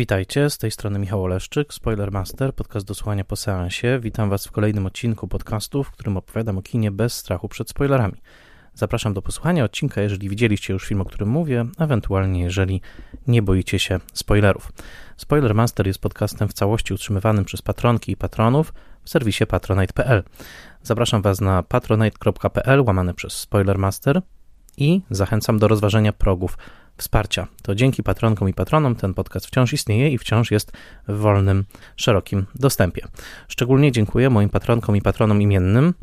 Witajcie, z tej strony Michał Oleszczyk, Spoilermaster, podcast do słuchania po seansie. Witam Was w kolejnym odcinku podcastu, w którym opowiadam o kinie bez strachu przed spoilerami. Zapraszam do posłuchania odcinka, jeżeli widzieliście już film, o którym mówię, ewentualnie jeżeli nie boicie się spoilerów. Spoilermaster jest podcastem w całości utrzymywanym przez patronki i patronów w serwisie patronite.pl. Zapraszam Was na patronite.pl łamane przez Spoilermaster i zachęcam do rozważenia progów wsparcia. To dzięki patronkom i patronom ten podcast wciąż istnieje i wciąż jest w wolnym, szerokim dostępie. Szczególnie dziękuję moim patronkom i patronom imiennym,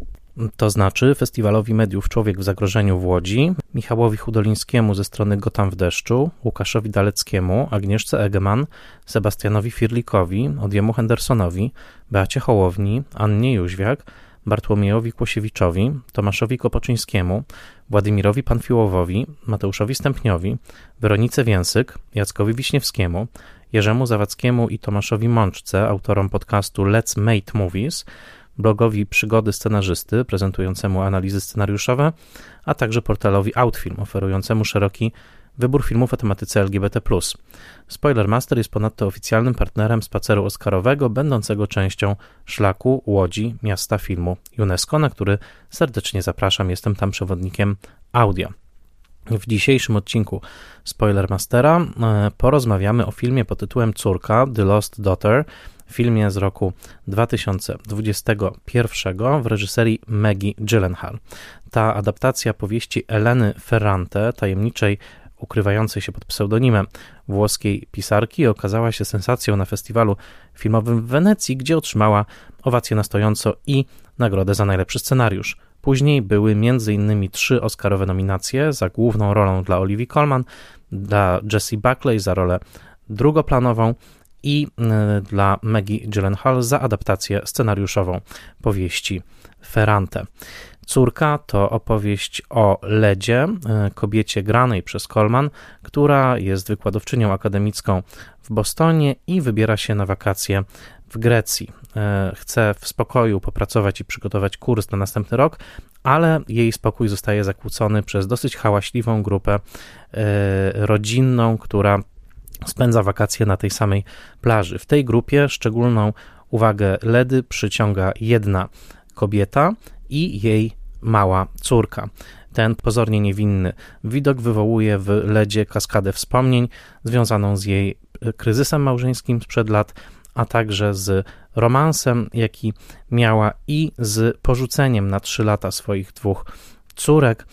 to znaczy Festiwalowi Mediów Człowiek w Zagrożeniu w Łodzi, Michałowi Hudolińskiemu ze strony Gotam w deszczu, Łukaszowi Daleckiemu, Agnieszce Egeman, Sebastianowi Firlikowi, Odjemu Hendersonowi, Beacie Hołowni, Annie Jóźwiak, Bartłomiejowi Kłosiewiczowi, Tomaszowi Kopoczyńskiemu, Władimirowi Panfiłowowi, Mateuszowi Stępniowi, Weronice Więsyk, Jackowi Wiśniewskiemu, Jerzemu Zawadzkiemu i Tomaszowi Mączce, autorom podcastu Let's Make Movies, blogowi Przygody Scenarzysty, prezentującemu analizy scenariuszowe, a także portalowi Outfilm, oferującemu szeroki wybór filmów o tematyce LGBT. Spoilermaster jest ponadto oficjalnym partnerem spaceru Oscarowego, będącego częścią szlaku Łodzi Miasta Filmu UNESCO, na który serdecznie zapraszam. Jestem tam przewodnikiem audio. W dzisiejszym odcinku Spoilermastera e, porozmawiamy o filmie pod tytułem Córka The Lost Daughter, filmie z roku 2021 w reżyserii Maggie Gyllenhaal. Ta adaptacja powieści Eleny Ferrante, tajemniczej ukrywającej się pod pseudonimem włoskiej pisarki, okazała się sensacją na festiwalu filmowym w Wenecji, gdzie otrzymała owację na stojąco i nagrodę za najlepszy scenariusz. Później były m.in. trzy Oscarowe nominacje za główną rolą dla Olivia Colman, dla Jessie Buckley za rolę drugoplanową i y, dla Maggie Gyllenhaal za adaptację scenariuszową powieści Ferrante. Córka to opowieść o Ledzie, y, kobiecie granej przez Colman, która jest wykładowczynią akademicką w Bostonie i wybiera się na wakacje w Grecji. Y, chce w spokoju popracować i przygotować kurs na następny rok, ale jej spokój zostaje zakłócony przez dosyć hałaśliwą grupę rodzinną, która spędza wakacje na tej samej plaży. W tej grupie szczególną uwagę Ledy przyciąga jedna kobieta i jej mała córka. Ten pozornie niewinny widok wywołuje w Ledzie kaskadę wspomnień związaną z jej kryzysem małżeńskim sprzed lat, a także z romansem, jaki miała i z porzuceniem na trzy lata swoich dwóch córek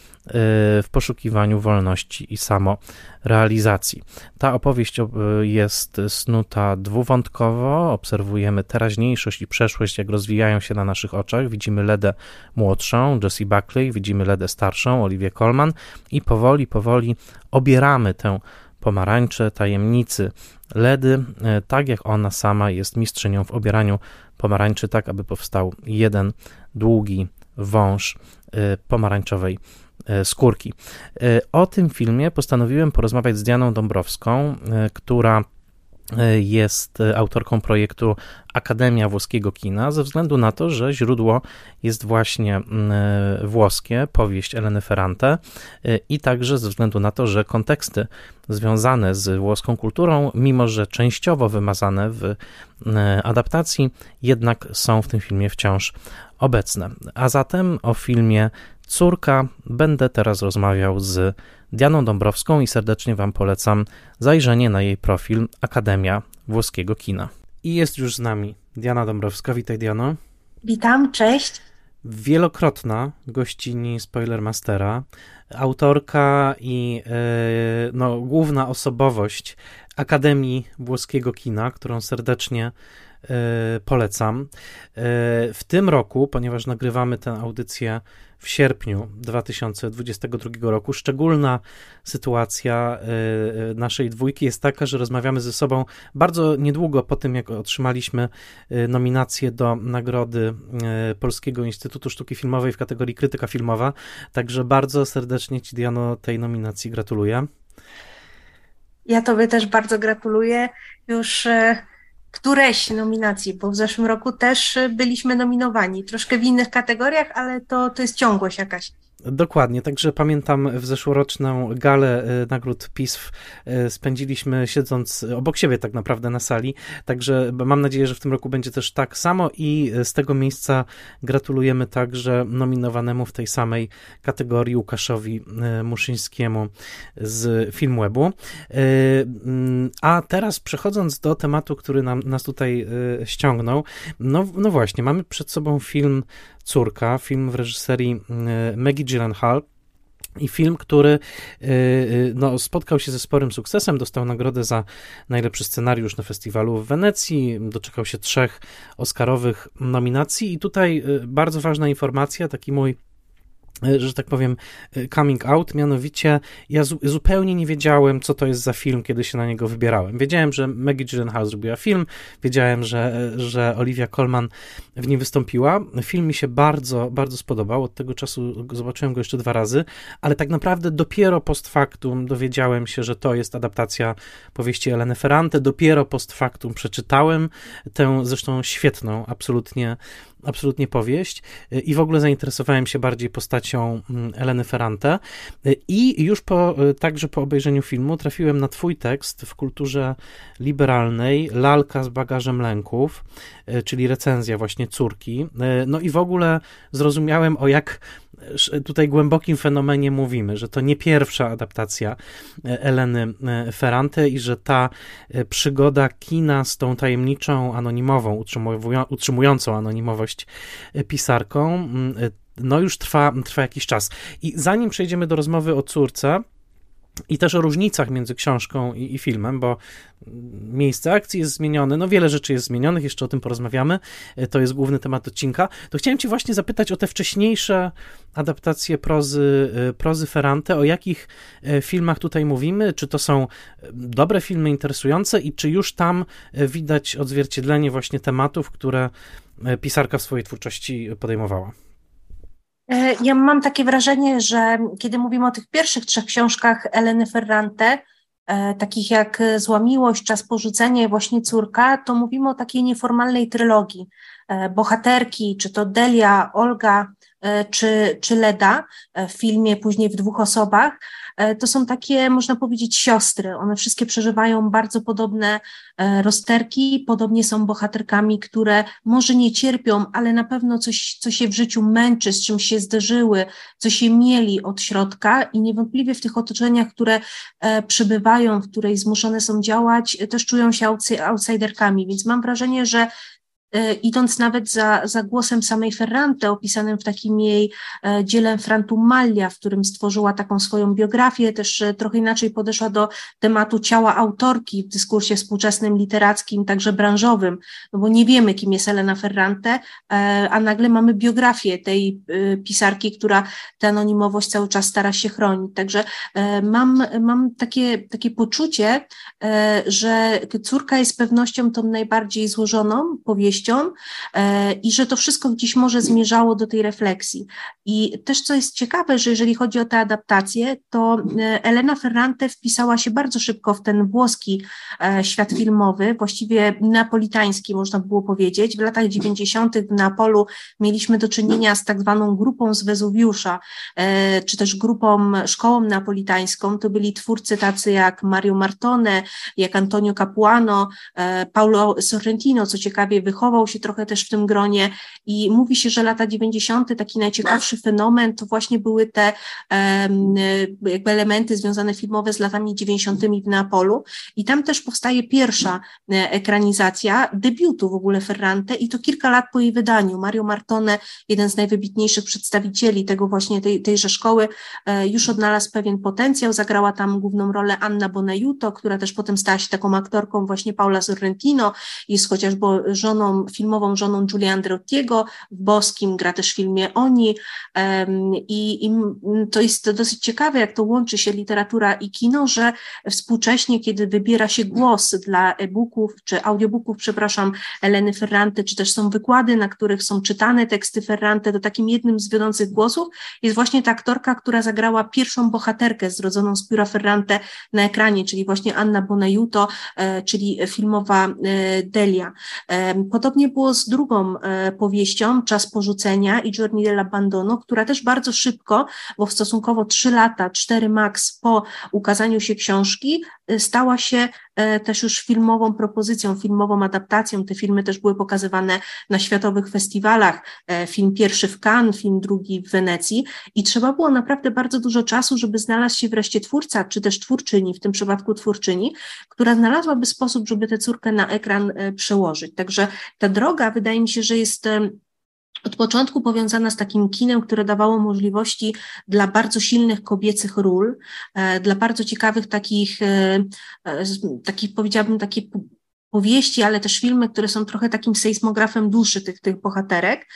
w poszukiwaniu wolności i samorealizacji. Ta opowieść y, jest snuta dwuwątkowo, obserwujemy teraźniejszość i przeszłość, jak rozwijają się na naszych oczach. Widzimy Ledę młodszą, Jessie Buckley, widzimy Ledę starszą, Olivię Colman i powoli, powoli obieramy tę pomarańcze tajemnicy Ledy, y, tak jak ona sama jest mistrzynią w obieraniu pomarańczy, tak aby powstał jeden długi wąż Y, pomarańczowej y, skórki. Y, o tym filmie postanowiłem porozmawiać z Dianą Dąbrowską, która jest autorką projektu Akademia Włoskiego Kina, ze względu na to, że źródło jest właśnie włoskie, powieść Eleny Ferrante, i także ze względu na to, że konteksty związane z włoską kulturą, mimo że częściowo wymazane w adaptacji, jednak są w tym filmie wciąż obecne. A zatem o filmie Córka będę teraz rozmawiał z Dianą Dąbrowską i serdecznie Wam polecam zajrzenie na jej profil Akademia Włoskiego Kina. I jest już z nami Diana Dąbrowska. Witaj, Diano. Witam, cześć. Wielokrotna gościni Spoilermastera, autorka i yy, no, główna osobowość Akademii Włoskiego Kina, którą serdecznie E, polecam. E, w tym roku, ponieważ nagrywamy tę audycję w sierpniu 2022 roku, szczególna sytuacja e, naszej dwójki jest taka, że rozmawiamy ze sobą bardzo niedługo po tym, jak otrzymaliśmy nominację do nagrody Polskiego Instytutu Sztuki Filmowej w kategorii krytyka filmowa. Także bardzo serdecznie Ci, Diano, tej nominacji gratuluję. Ja Tobie też bardzo gratuluję. Już któreś nominacji, bo w zeszłym roku też byliśmy nominowani, troszkę w innych kategoriach, ale to, to jest ciągłość jakaś. Dokładnie, także pamiętam w zeszłoroczną galę e, nagród PISF e, spędziliśmy siedząc obok siebie tak naprawdę na sali, także mam nadzieję, że w tym roku będzie też tak samo i z tego miejsca gratulujemy także nominowanemu w tej samej kategorii Łukaszowi Muszyńskiemu z Filmwebu. Mm, a teraz przechodząc do tematu, który nam, nas tutaj ściągnął, no, no właśnie, mamy przed sobą film Córka, film w reżyserii Maggie Gyllenhaal. I film, który e, e, no, spotkał się ze sporym sukcesem, dostał nagrodę za najlepszy scenariusz na festiwalu w Wenecji, doczekał się trzech Oscarowych nominacji. I tutaj bardzo ważna informacja, taki mój że tak powiem, e, coming out, mianowicie ja zu zupełnie nie wiedziałem, co to jest za film, kiedy się na niego wybierałem. Wiedziałem, że Maggie Gyllenhaal zrobiła film, wiedziałem, że, że Olivia Colman w nim wystąpiła. Film mi się bardzo, bardzo spodobał, od tego czasu zobaczyłem go jeszcze dwa razy, ale tak naprawdę dopiero post factum dowiedziałem się, że to jest adaptacja powieści Eleny Ferrante, dopiero post factum przeczytałem tę zresztą świetną, absolutnie absolutnie powieść y, i w ogóle zainteresowałem się bardziej postacią mm, Eleny Ferrante y, i już po, y, także po obejrzeniu filmu trafiłem na twój tekst w kulturze liberalnej Lalka z bagażem lęków, czyli recenzja właśnie córki. No i w ogóle zrozumiałem o jak tutaj głębokim fenomenie mówimy, że to nie pierwsza adaptacja e, Eleny e, Ferrante i że ta e, przygoda kina z tą tajemniczą, anonimową, utrzymującą anonimowość pisarką, mm, no już trwa, trwa jakiś czas. I zanim przejdziemy do rozmowy o córce, i też o różnicach między książką i, i, filmem, bo miejsce akcji jest zmienione, no wiele rzeczy jest zmienionych, jeszcze o tym porozmawiamy, e, to jest główny temat odcinka, to chciałem cię właśnie zapytać o te wcześniejsze adaptacje prozy, e, prozy Ferrante, o jakich e, filmach tutaj mówimy, czy to są dobre filmy, interesujące? I czy już tam widać odzwierciedlenie właśnie tematów, które pisarka w swojej twórczości podejmowała? E, ja mam takie wrażenie, że kiedy mówimy o tych pierwszych trzech książkach Eleny Ferrante, e, takich jak Zła Miłość, Czas Porzucenia i właśnie Córka, to mówimy o takiej nieformalnej trylogii. E, bohaterki, czy to Delia, Olga, czy, czy Leda w filmie, później w dwóch osobach, E, to są takie, można powiedzieć, siostry. One wszystkie przeżywają bardzo podobne e, rozterki, podobnie są bohaterkami, które może nie cierpią, ale na pewno coś, co się w życiu męczy, z czym się zderzyły, co się mieli od środka i niewątpliwie w tych otoczeniach, które e, przebywają, w której zmuszone są działać, też czują się outsiderkami, więc mam wrażenie, że E, idąc nawet za, za głosem samej Ferrante, opisanym w takim jej e, dziele Frantumalia, w którym stworzyła taką swoją biografię, też e, trochę inaczej podeszła do tematu ciała autorki w dyskursie współczesnym, literackim, także branżowym, no bo nie wiemy, kim jest Elena Ferrante, a nagle mamy biografię tej pisarki, która tę anonimowość cały czas stara się chronić. Także mam, mam takie, takie poczucie, że córka jest pewnością tą najbardziej złożoną powieścią, E, i że to wszystko gdzieś może zmierzało do tej refleksji. I też co jest ciekawe, że jeżeli chodzi o tę adaptację, to e, Elena Ferrante wpisała się bardzo szybko w ten włoski e, świat filmowy, właściwie napolitański można było powiedzieć. W latach 90. w Neapolu mieliśmy do czynienia z tak zwaną grupą z Wezuwiusza, czy też grupą, szkołą napolitańską. To byli twórcy tacy jak Mario Martone, jak Antonio Capuano, Paulo Sorrentino, co ciekawie wychował wychował się trochę też w tym gronie i mówi się, że lata 90. taki najciekawszy fenomen to właśnie były te jakby elementy związane filmowe z latami 90. w Neapolu i tam też powstaje pierwsza e, ekranizacja debiutu w ogóle Ferrante i to kilka lat po jej wydaniu. Mario Martone, jeden z najwybitniejszych przedstawicieli tego właśnie tej, tejże szkoły, e, już odnalazł pewien potencjał, zagrała tam główną rolę Anna Bonajuto, która też potem stała się taką aktorką właśnie Paula Sorrentino, jest chociażby żoną filmową żoną Giulia Andreottiego, w Boskim gra też w filmie Oni i, i to jest dosyć ciekawe, jak to łączy się literatura i kino, że współcześnie, kiedy wybiera się głos dla e-booków, czy audiobooków, przepraszam, Eleny Ferrante, czy też są wykłady, na których są czytane teksty Ferrante, to takim jednym z wiodących głosów jest właśnie ta aktorka, która zagrała pierwszą bohaterkę zrodzoną z pióra Ferrante na ekranie, czyli właśnie Anna Bonajuto, e, czyli filmowa e, Delia. Potem podobnie było z drugą e, powieścią, Czas porzucenia i Journey dell'Abbandono, która też bardzo szybko, bo w stosunkowo 3 lata, 4 max po ukazaniu się książki, e, stała się też już filmową propozycją, filmową adaptacją. Te filmy też były pokazywane na światowych festiwalach. Film pierwszy w Cannes, film drugi w Wenecji i trzeba było naprawdę bardzo dużo czasu, żeby znalazł się wreszcie twórca, czy też twórczyni, w tym przypadku twórczyni, która znalazłaby sposób, żeby tę córkę na ekran przełożyć. Także ta droga wydaje mi się, że jest od początku powiązana z takim kinem, które dawało możliwości dla bardzo silnych kobiecych ról, e, dla bardzo ciekawych takich, e, e, takich powiedziałabym, takie powieści, ale też filmy, które są trochę takim sejsmografem duszy tych, tych bohaterek.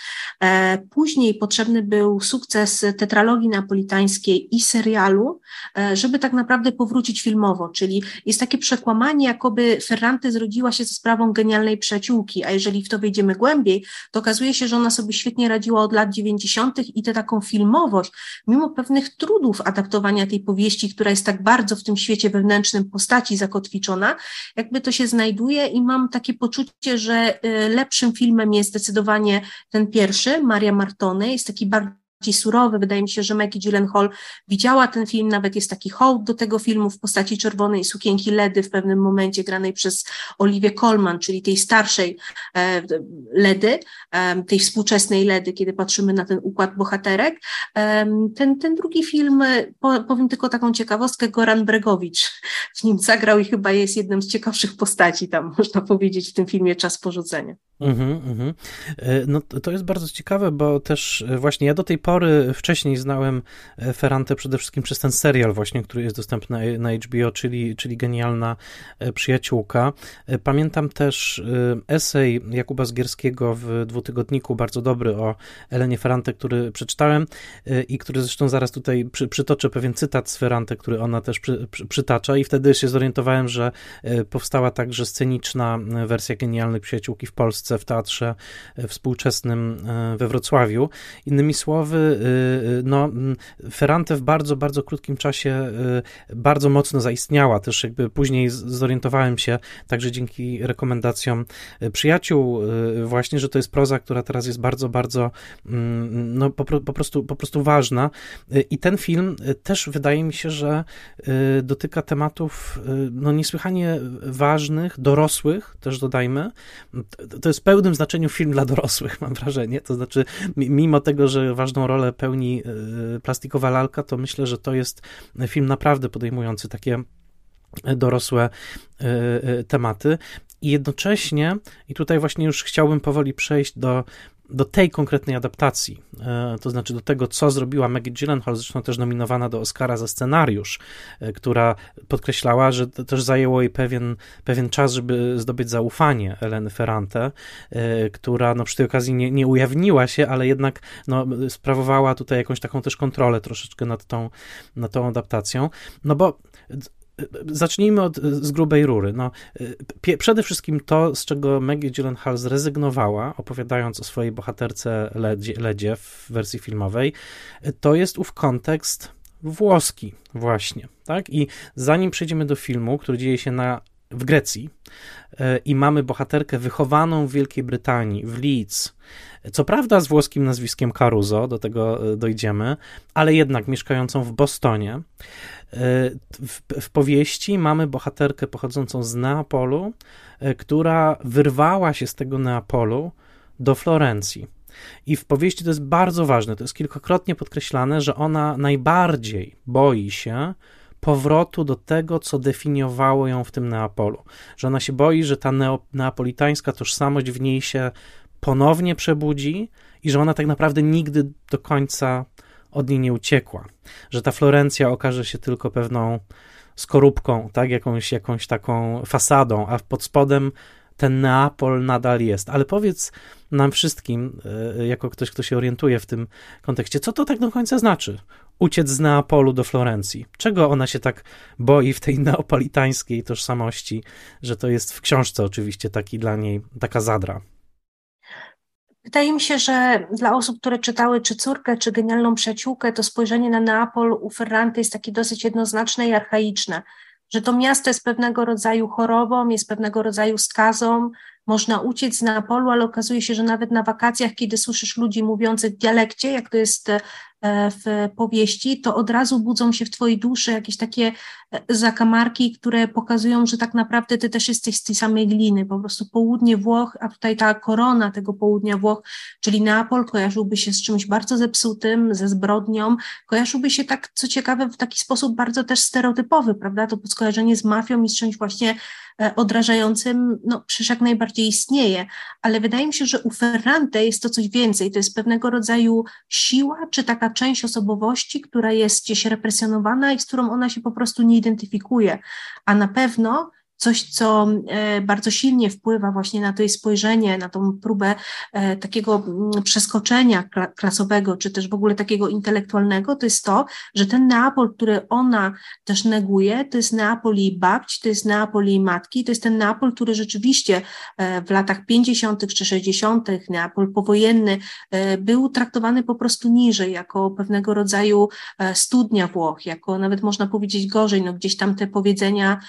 E, później potrzebny był sukces tetralogii napolitańskiej i serialu, e, żeby tak naprawdę powrócić filmowo, czyli jest takie przekłamanie, jakoby Ferrante zrodziła się ze sprawą genialnej przyjaciółki, a jeżeli w to wejdziemy głębiej, to okazuje się, że ona sobie świetnie radziła od lat 90. i tę taką filmowość, mimo pewnych trudów adaptowania tej powieści, która jest tak bardzo w tym świecie wewnętrznym postaci zakotwiczona, jakby to się znajduje i mam takie poczucie, że y, lepszym filmem jest zdecydowanie ten pierwszy, Maria Martony, jest taki bardzo bardziej surowy. Wydaje mi się, że Maggie Gyllenhaal widziała ten film, nawet jest taki hołd do tego filmu w postaci czerwonej sukienki Ledy w pewnym momencie granej przez Oliwię Colman, czyli tej starszej e, Ledy, e, tej współczesnej Ledy, kiedy patrzymy na ten układ bohaterek. E, ten, ten drugi film, powiem tylko taką ciekawostkę, Goran Bregowicz w nim zagrał i chyba jest jednym z ciekawszych postaci tam, można powiedzieć, w tym filmie Czas porzucenia. Mm-hmm, mm-hmm. No to jest bardzo ciekawe, bo też właśnie ja do tej pory wcześniej znałem e, Ferrante przede wszystkim przez ten serial właśnie, który jest dostępny na HBO, czyli, czyli Genialna e, Przyjaciółka. E, pamiętam też esej Jakuba Zgierskiego w dwutygodniku, bardzo dobry o Elenie Ferrante, który przeczytałem i który zresztą zaraz tutaj przy, przytoczę pewien cytat z Ferrante, który ona też przy, przy, przytacza i wtedy się zorientowałem, że powstała także sceniczna wersja Genialnej Przyjaciółki w Polsce w teatrze współczesnym we Wrocławiu. Innymi słowy, Y, y, no, mm, Ferrante w bardzo, bardzo krótkim czasie y, bardzo mocno zaistniała. Też jakby później zorientowałem się, także dzięki rekomendacjom przyjaciół, właśnie, że to jest proza, która teraz jest bardzo, bardzo mm, no, po, po, prostu, po prostu ważna. I ten film też wydaje mi się, że dotyka tematów no, niesłychanie ważnych, dorosłych, też dodajmy. To jest w pełnym znaczeniu film dla dorosłych, mam wrażenie. To znaczy, mimo tego, że ważną rolę pełni e, plastikowa lalka, to myślę, że to jest film naprawdę podejmujący takie dorosłe e, e, tematy. I jednocześnie, i tutaj właśnie już chciałbym powoli przejść do do tej konkretnej adaptacji, e, to znaczy do tego, co zrobiła Maggie Gyllenhaal, zresztą też nominowana do Oscara za scenariusz, e, która podkreślała, że też zajęło jej pewien, pewien czas, żeby zdobyć zaufanie Eleny Ferrante, e, która no, przy tej okazji nie, nie ujawniła się, ale jednak no, sprawowała tutaj jakąś taką też kontrolę troszeczkę nad tą, nad tą adaptacją, no bo zacznijmy od, z grubej rury. No, pie, przede wszystkim to, z czego Maggie Gyllenhaal zrezygnowała, opowiadając o swojej bohaterce Ledzie, Ledzie w wersji filmowej, to jest ów kontekst włoski właśnie, tak? I zanim przejdziemy do filmu, który dzieje się na, w Grecji e, i mamy bohaterkę wychowaną w Wielkiej Brytanii, w Leeds, co prawda z włoskim nazwiskiem Caruso, do tego e, dojdziemy, ale jednak mieszkającą w Bostonie, w, w powieści mamy bohaterkę pochodzącą z Neapolu, e, która wyrwała się z tego Neapolu do Florencji. I w powieści to jest bardzo ważne, to jest kilkakrotnie podkreślane, że ona najbardziej boi się powrotu do tego, co definiowało ją w tym Neapolu. Że ona się boi, że ta neo, neapolitańska tożsamość w niej się ponownie przebudzi i że ona tak naprawdę nigdy do końca od niej nie uciekła, że ta Florencja okaże się tylko pewną skorupką, tak, jakąś, jakąś taką fasadą, a pod spodem ten Neapol nadal jest. Ale powiedz nam wszystkim, e, jako ktoś, kto się orientuje w tym kontekście, co to tak do końca znaczy? Uciec z Neapolu do Florencji. Czego ona się tak boi w tej neapolitańskiej tożsamości, że to jest w książce oczywiście taki dla niej, taka zadra. Wydaje mi się, że dla osób, które czytały czy córkę, czy genialną przyjaciółkę, to spojrzenie na Neapol u Ferrante jest takie dosyć jednoznaczne i archaiczne, że to miasto jest pewnego rodzaju chorobą, jest pewnego rodzaju skazą, można uciec z Neapolu, ale okazuje się, że nawet na wakacjach, kiedy słyszysz ludzi mówiących w dialekcie, jak to jest E, w powieści, to od razu budzą się w twojej duszy jakieś takie e, zakamarki, które pokazują, że tak naprawdę ty też jesteś z tej samej gliny, po prostu południe Włoch, a tutaj ta korona tego południa Włoch, czyli Neapol kojarzyłby się z czymś bardzo zepsutym, ze zbrodnią, kojarzyłby się tak, co ciekawe, w taki sposób bardzo też stereotypowy, prawda, to skojarzenie z mafią i z czymś właśnie E, odrażającym, no przecież jak najbardziej istnieje, ale wydaje mi się, że u Ferrante jest to coś więcej, to jest pewnego rodzaju siła, czy taka część osobowości, która jest gdzieś represjonowana i z którą ona się po prostu nie identyfikuje, a na pewno coś, co e, bardzo silnie wpływa właśnie na to jej spojrzenie, na tą próbę e, takiego mm, przeskoczenia klasowego, czy też w ogóle takiego intelektualnego, to jest to, że ten Neapol, który ona też neguje, to jest Neapol jej babci, to jest Neapol jej matki, to jest ten Neapol, który rzeczywiście e, w latach 50. czy 60., Neapol powojenny, był traktowany po prostu niżej, jako pewnego rodzaju studnia Włoch, jako nawet można powiedzieć gorzej, no gdzieś tam te powiedzenia,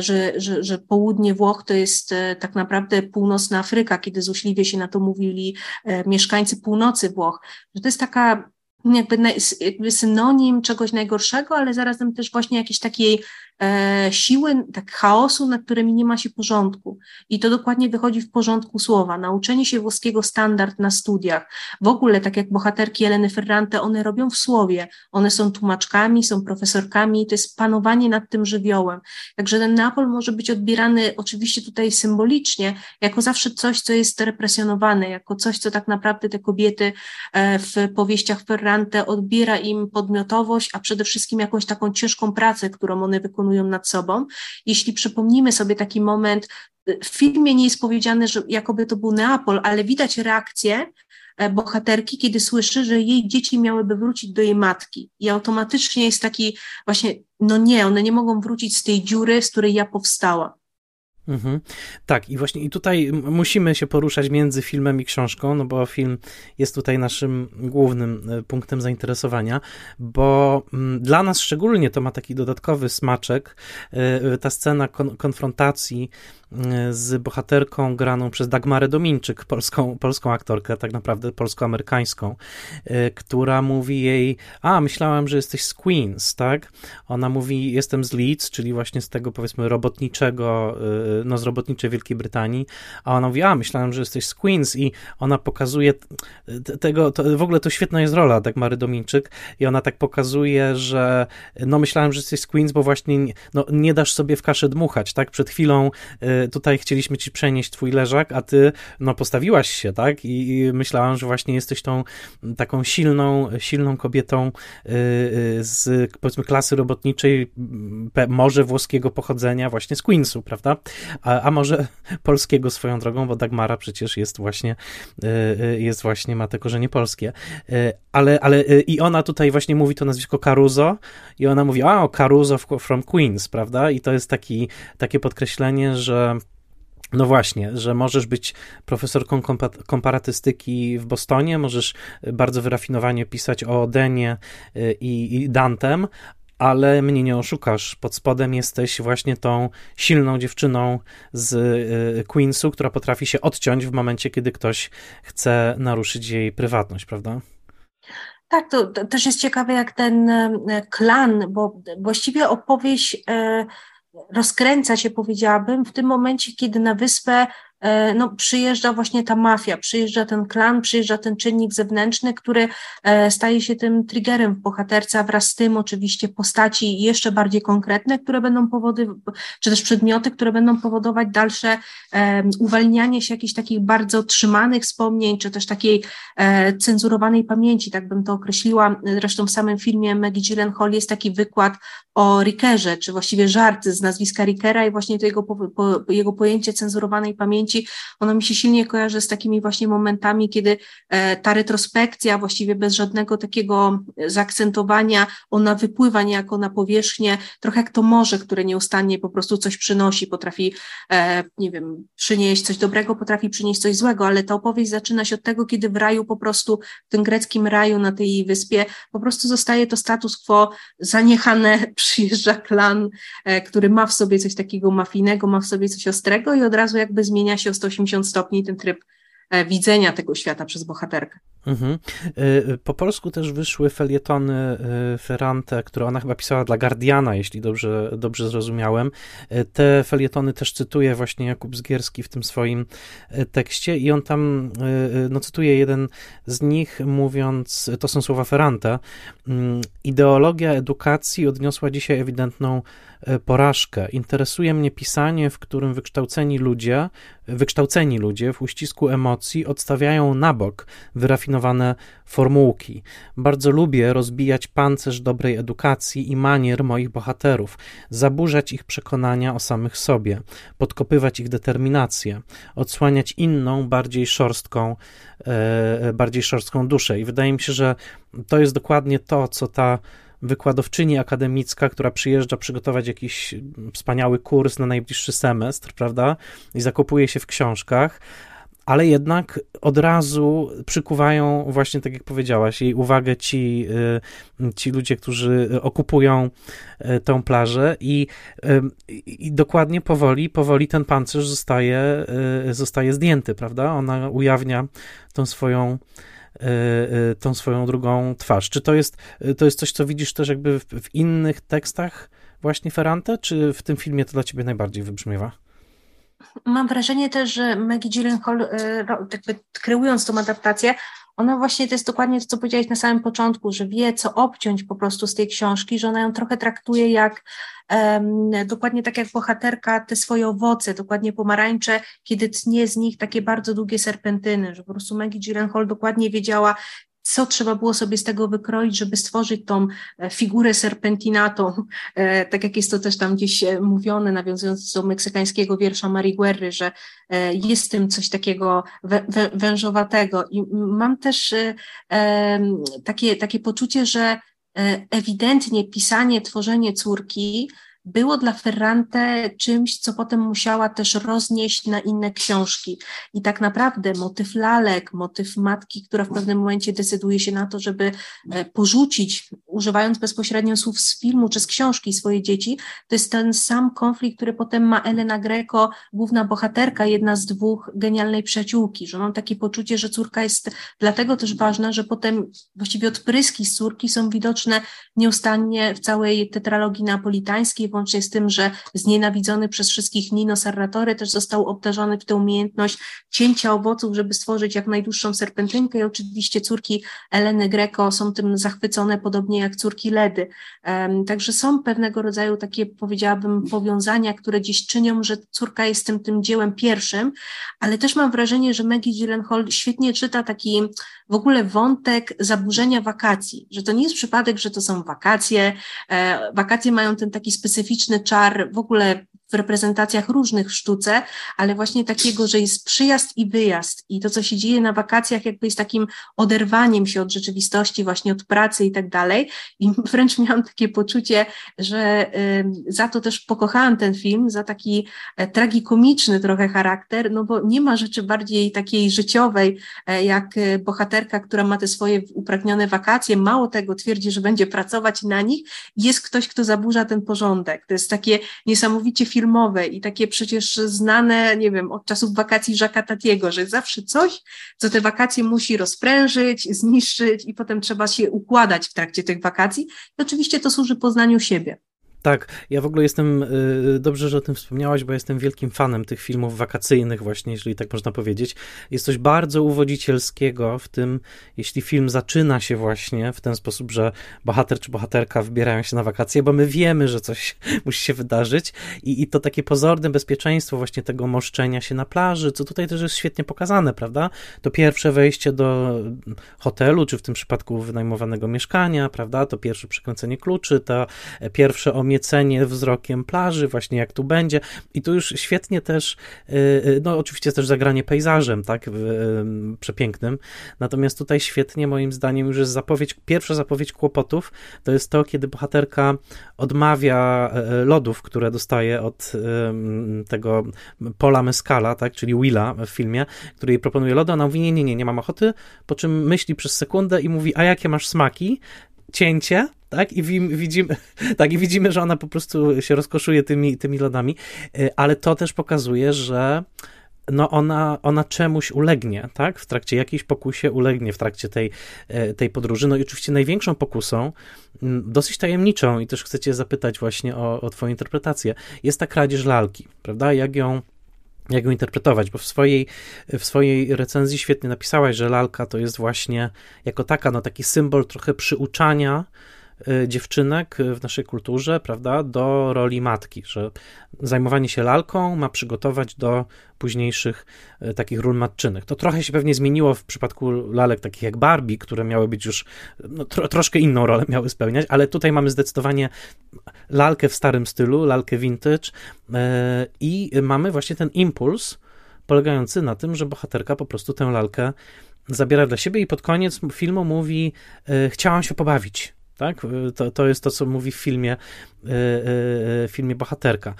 że, że że, południe Włoch to jest e, tak naprawdę północna Afryka, kiedy złośliwie się na to mówili e, mieszkańcy północy Włoch, że to jest taka jakby, jakby synonim czegoś najgorszego, ale zarazem też właśnie jakiejś takiej e, siły, tak chaosu, nad którymi nie ma się porządku. I to dokładnie wychodzi w porządku słowa. Nauczenie się włoskiego standard na studiach. W ogóle, tak jak bohaterki Eleny Ferrante, one robią w słowie. One są tłumaczkami, są profesorkami, to jest panowanie nad tym żywiołem. Także ten Neapol może być odbierany oczywiście tutaj symbolicznie, jako zawsze coś, co jest represjonowane, jako coś, co tak naprawdę te kobiety e, w powieściach Ferrante odbiera im podmiotowość, a przede wszystkim jakąś taką ciężką pracę, którą one wykonują nad sobą. Jeśli przypomnimy sobie taki moment, w filmie nie jest powiedziane, że jakoby to był Neapol, ale widać reakcję e, bohaterki, kiedy słyszy, że jej dzieci miałyby wrócić do jej matki. I automatycznie jest taki właśnie, no nie, one nie mogą wrócić z tej dziury, z której ja powstała. Mhm. Tak, i właśnie i tutaj musimy się poruszać między filmem i książką, no bo film jest tutaj naszym głównym e, punktem zainteresowania, bo dla nas szczególnie to ma taki dodatkowy smaczek, e, ta scena kon konfrontacji z bohaterką graną przez Dagmarę Dominczyk, polską, polską aktorkę, tak naprawdę polsko-amerykańską, y, która mówi jej, a myślałam, że jesteś z Queens, tak? Ona mówi, jestem z Leeds, czyli właśnie z tego powiedzmy robotniczego, y, no z robotniczej Wielkiej Brytanii, a ona mówi, a myślałam, że jesteś z Queens i ona pokazuje tego, to, w ogóle to świetna jest rola Dagmary Dominczyk i ona tak pokazuje, że no myślałem, że jesteś z Queens, bo właśnie no, nie dasz sobie w kaszę dmuchać, tak? Przed chwilą tutaj chcieliśmy ci przenieść twój leżak, a ty no postawiłaś się, tak? I, i myślałam, że właśnie jesteś tą taką silną, silną kobietą y, y, z powiedzmy klasy robotniczej, może włoskiego pochodzenia, właśnie z Queensu, prawda? A, a może polskiego swoją drogą, bo Dagmara przecież jest właśnie, y, jest właśnie, ma te korzenie polskie. Ale, ale i ona tutaj właśnie mówi to nazwisko Caruso i ona mówi, a, Caruso from Queens, prawda? I to jest taki, takie podkreślenie, że no właśnie, że możesz być profesorką komparatystyki w Bostonie, możesz bardzo wyrafinowanie pisać o Odenie y, i, i Dantem, ale mnie nie oszukasz. Pod spodem jesteś właśnie tą silną dziewczyną z y, Queensu, która potrafi się odciąć w momencie, kiedy ktoś chce naruszyć jej prywatność, prawda? Tak, to, to też jest ciekawe, jak ten y, klan, bo właściwie opowieść rozkręca się, powiedziałabym, w tym momencie, kiedy na wyspę no, przyjeżdża właśnie ta mafia, przyjeżdża ten klan, przyjeżdża ten czynnik zewnętrzny, który e, staje się tym triggerem w bohaterce, a wraz z tym oczywiście postaci jeszcze bardziej konkretne, które będą powody, czy też przedmioty, które będą powodować dalsze um, uwalnianie się jakichś takich bardzo trzymanych wspomnień, czy też takiej e, cenzurowanej pamięci, tak bym to określiła. Zresztą w samym filmie Maggie Gyllenhaal jest taki wykład o Rickerze, czy właściwie żart z nazwiska Rickera i właśnie to jego, po, jego pojęcie cenzurowanej pamięci ona mi się silnie kojarzy z takimi właśnie momentami, kiedy e, ta retrospekcja właściwie bez żadnego takiego zaakcentowania, ona wypływa niejako na powierzchnię, trochę jak to morze, które nieustannie po prostu coś przynosi, potrafi, e, nie wiem, przynieść coś dobrego, potrafi przynieść coś złego, ale ta opowieść zaczyna się od tego, kiedy w raju po prostu, w tym greckim raju na tej wyspie, po prostu zostaje to status quo zaniechane, przyjeżdża klan, e, który ma w sobie coś takiego mafijnego, ma w sobie coś ostrego i od razu jakby zmienia się się o 180 stopni ten tryb E, widzenia tego świata przez bohaterkę. Mhm. E, po polsku też wyszły felietony e, Ferrante, które ona chyba pisała dla Guardiana, jeśli dobrze, dobrze zrozumiałem. Te felietony też cytuje właśnie Jakub Zgierski w tym swoim tekście i on tam, no cytuje jeden z nich mówiąc, to są słowa Ferrante, mm, ideologia edukacji odniosła dzisiaj ewidentną porażkę. Interesuje mnie pisanie, w którym wykształceni ludzie, wykształceni ludzie w uścisku emocji odstawiają na bok wyrafinowane formułki. Bardzo lubię rozbijać pancerz dobrej edukacji i manier moich bohaterów, zaburzać ich przekonania o samych sobie, podkopywać ich determinację, odsłaniać inną, bardziej szorstką, e, bardziej szorstką duszę. I wydaje mi się, że to jest dokładnie to, co ta wykładowczyni akademicka, która przyjeżdża przygotować jakiś wspaniały kurs na najbliższy semestr, prawda? I zakopuje się w książkach, ale jednak od razu przykuwają, właśnie tak jak powiedziałaś, jej uwagę ci, y, ci ludzie, którzy okupują y, tą plażę i, y, i dokładnie powoli, powoli ten pancerz zostaje, zostaje zdjęty, prawda? Ona ujawnia tą swoją tą swoją drugą twarz. Czy to jest, to jest coś, co widzisz też jakby w, w innych tekstach właśnie Ferrante, czy w tym filmie to dla ciebie najbardziej wybrzmiewa? Mam wrażenie też, że Maggie Gyllenhaal, e, jakby kreując tą adaptację, ona właśnie to jest dokładnie to, co powiedziałeś na samym początku, że wie, co obciąć po prostu z tej książki, że ona ją trochę traktuje jak um, dokładnie tak jak bohaterka te swoje owoce, dokładnie pomarańcze, kiedy tnie z nich takie bardzo długie serpentyny, że po prostu Maggie Gyllenhaal dokładnie wiedziała, co trzeba było sobie z tego wykroić, żeby stworzyć tą e, figurę serpentinatą, e, tak jak jest to też tam gdzieś e, mówione, nawiązując do meksykańskiego wiersza Marii Guerry, że jest w tym coś takiego wężowatego. I mam też takie, takie poczucie, że ewidentnie pisanie, tworzenie córki było dla Ferrante czymś, co potem musiała też roznieść na inne książki. I tak naprawdę motyw lalek, motyw matki, która w pewnym momencie decyduje się na to, żeby e, porzucić, używając bezpośrednio słów z filmu czy z książki swoje dzieci, to jest ten sam konflikt, który potem ma Elena Greco, główna bohaterka, jedna z dwóch genialnej przyjaciółki, że mam takie poczucie, że córka jest dlatego też ważna, że potem właściwie odpryski z córki są widoczne nieustannie w całej tetralogii napolitańskiej, włącznie z tym, że znienawidzony przez wszystkich Nino Sarratore też został obdarzony w tę umiejętność cięcia owoców, żeby stworzyć jak najdłuższą serpentynkę. I oczywiście córki Eleny Greco są tym zachwycone, podobnie jak córki Ledy. Także są pewnego rodzaju takie, powiedziałabym, powiązania, które dziś czynią, że córka jest tym, tym dziełem pierwszym, ale też mam wrażenie, że Maggie Gyllenhaal świetnie czyta taki w ogóle wątek zaburzenia wakacji, że to nie jest przypadek, że to są wakacje, e, wakacje mają ten taki specyficzny czar w ogóle w reprezentacjach różnych w sztuce, ale właśnie takiego, że jest przyjazd i wyjazd i to, co się dzieje na wakacjach, jakby jest takim oderwaniem się od rzeczywistości, właśnie od pracy i tak dalej. I wręcz miałam takie poczucie, że za to też pokochałam ten film, za taki e, tragikomiczny trochę charakter, no bo nie ma rzeczy bardziej takiej życiowej, e, jak e, bohaterka, która ma te swoje upragnione wakacje, mało tego twierdzi, że będzie pracować na nich, jest ktoś, kto zaburza ten porządek. To jest takie niesamowicie filmowe i takie przecież znane, nie wiem, od czasów wakacji Jacques'a Tatiego, że zawsze coś, co te wakacje musi rozprężyć, zniszczyć i potem trzeba się układać w trakcie tych wakacji. I oczywiście to służy poznaniu siebie. Tak, ja w ogóle jestem, y, dobrze, że o tym wspomniałaś, bo jestem wielkim fanem tych filmów wakacyjnych właśnie, jeżeli tak można powiedzieć. Jest coś bardzo uwodzicielskiego w tym, jeśli film zaczyna się właśnie w ten sposób, że bohater czy bohaterka wybierają się na wakacje, bo my wiemy, że coś musi się wydarzyć i, i to takie pozorne bezpieczeństwo właśnie tego moszczenia się na plaży, co tutaj też jest świetnie pokazane, prawda? To pierwsze wejście do hotelu, czy w tym przypadku wynajmowanego mieszkania, prawda? To pierwsze przekręcenie kluczy, to pierwsze omieszczenie miecenie wzrokiem plaży, właśnie jak tu będzie. I tu już świetnie też, y, y, no oczywiście też zagranie pejzażem, tak, przepięknym. Natomiast tutaj świetnie moim zdaniem już jest zapowiedź, pierwsza zapowiedź kłopotów, to jest to, kiedy bohaterka odmawia lodów, które dostaje od tego Pola Mescala, tak, czyli Willa w filmie, który jej proponuje lody, ona mówi, nie, nie, nie, nie mam ochoty, po czym myśli przez sekundę i mówi, a jakie masz smaki? Cięcie, tak? I widzimy, tak, i widzimy, że ona po prostu się rozkoszuje tymi, tymi lodami, e, ale to też pokazuje, że no ona, ona czemuś ulegnie, tak? W trakcie jakiejś pokusie ulegnie w trakcie tej, e, tej podróży. No i oczywiście największą pokusą, dosyć tajemniczą i też chcecie zapytać właśnie o, o twoją interpretację, jest ta kradzież lalki, prawda? Jak ją jak ją interpretować, bo w swojej, w swojej recenzji świetnie napisałaś, że lalka to jest właśnie jako taka, no taki symbol trochę przyuczania dziewczynek w naszej kulturze, prawda, do roli matki, że zajmowanie się lalką ma przygotować do późniejszych y, takich ról matczynych. To trochę się pewnie zmieniło w przypadku lalek takich jak Barbie, które miały być już no, tro, troszkę inną rolę miały spełniać, ale tutaj mamy zdecydowanie lalkę w starym stylu, lalkę vintage yy, i mamy właśnie ten impuls polegający na tym, że bohaterka po prostu tę lalkę zabiera dla siebie i pod koniec filmu mówi: Chciałam się pobawić tak? To, to jest to, co mówi w filmie, e, e, filmie bohaterka.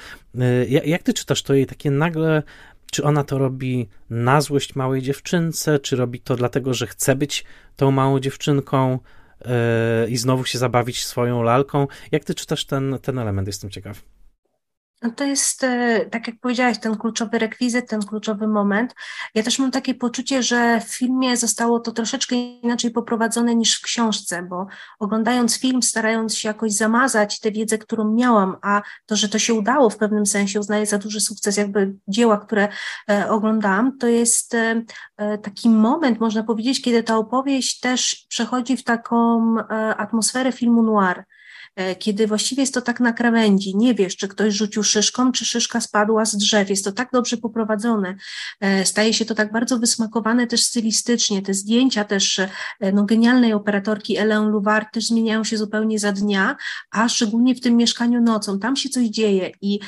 Jak ty czytasz to jej takie nagle, czy ona to robi na złość małej dziewczynce, czy robi to dlatego, że chce być tą małą dziewczynką i znowu się zabawić swoją lalką? Jak ty czytasz ten, ten element? Jestem ciekaw. No to jest, e, tak jak powiedziałaś, ten kluczowy rekwizyt, ten kluczowy moment. Ja też mam takie poczucie, że w filmie zostało to troszeczkę inaczej poprowadzone niż w książce, bo oglądając film, starając się jakoś zamazać tę wiedzę, którą miałam, a to, że to się udało w pewnym sensie, uznaję za duży sukces jakby dzieła, które e, oglądałam, to jest e, taki moment, można powiedzieć, kiedy ta opowieść też przechodzi w taką atmosferę filmu noir kiedy właściwie jest to tak na krawędzi, nie wiesz, czy ktoś rzucił szyszką, czy szyszka spadła z drzew, jest to tak dobrze poprowadzone, e, staje się to tak bardzo wysmakowane też stylistycznie, te zdjęcia też e, no, genialnej operatorki Ellen Louvard też zmieniają się zupełnie za dnia, a szczególnie w tym mieszkaniu nocą, tam się coś dzieje i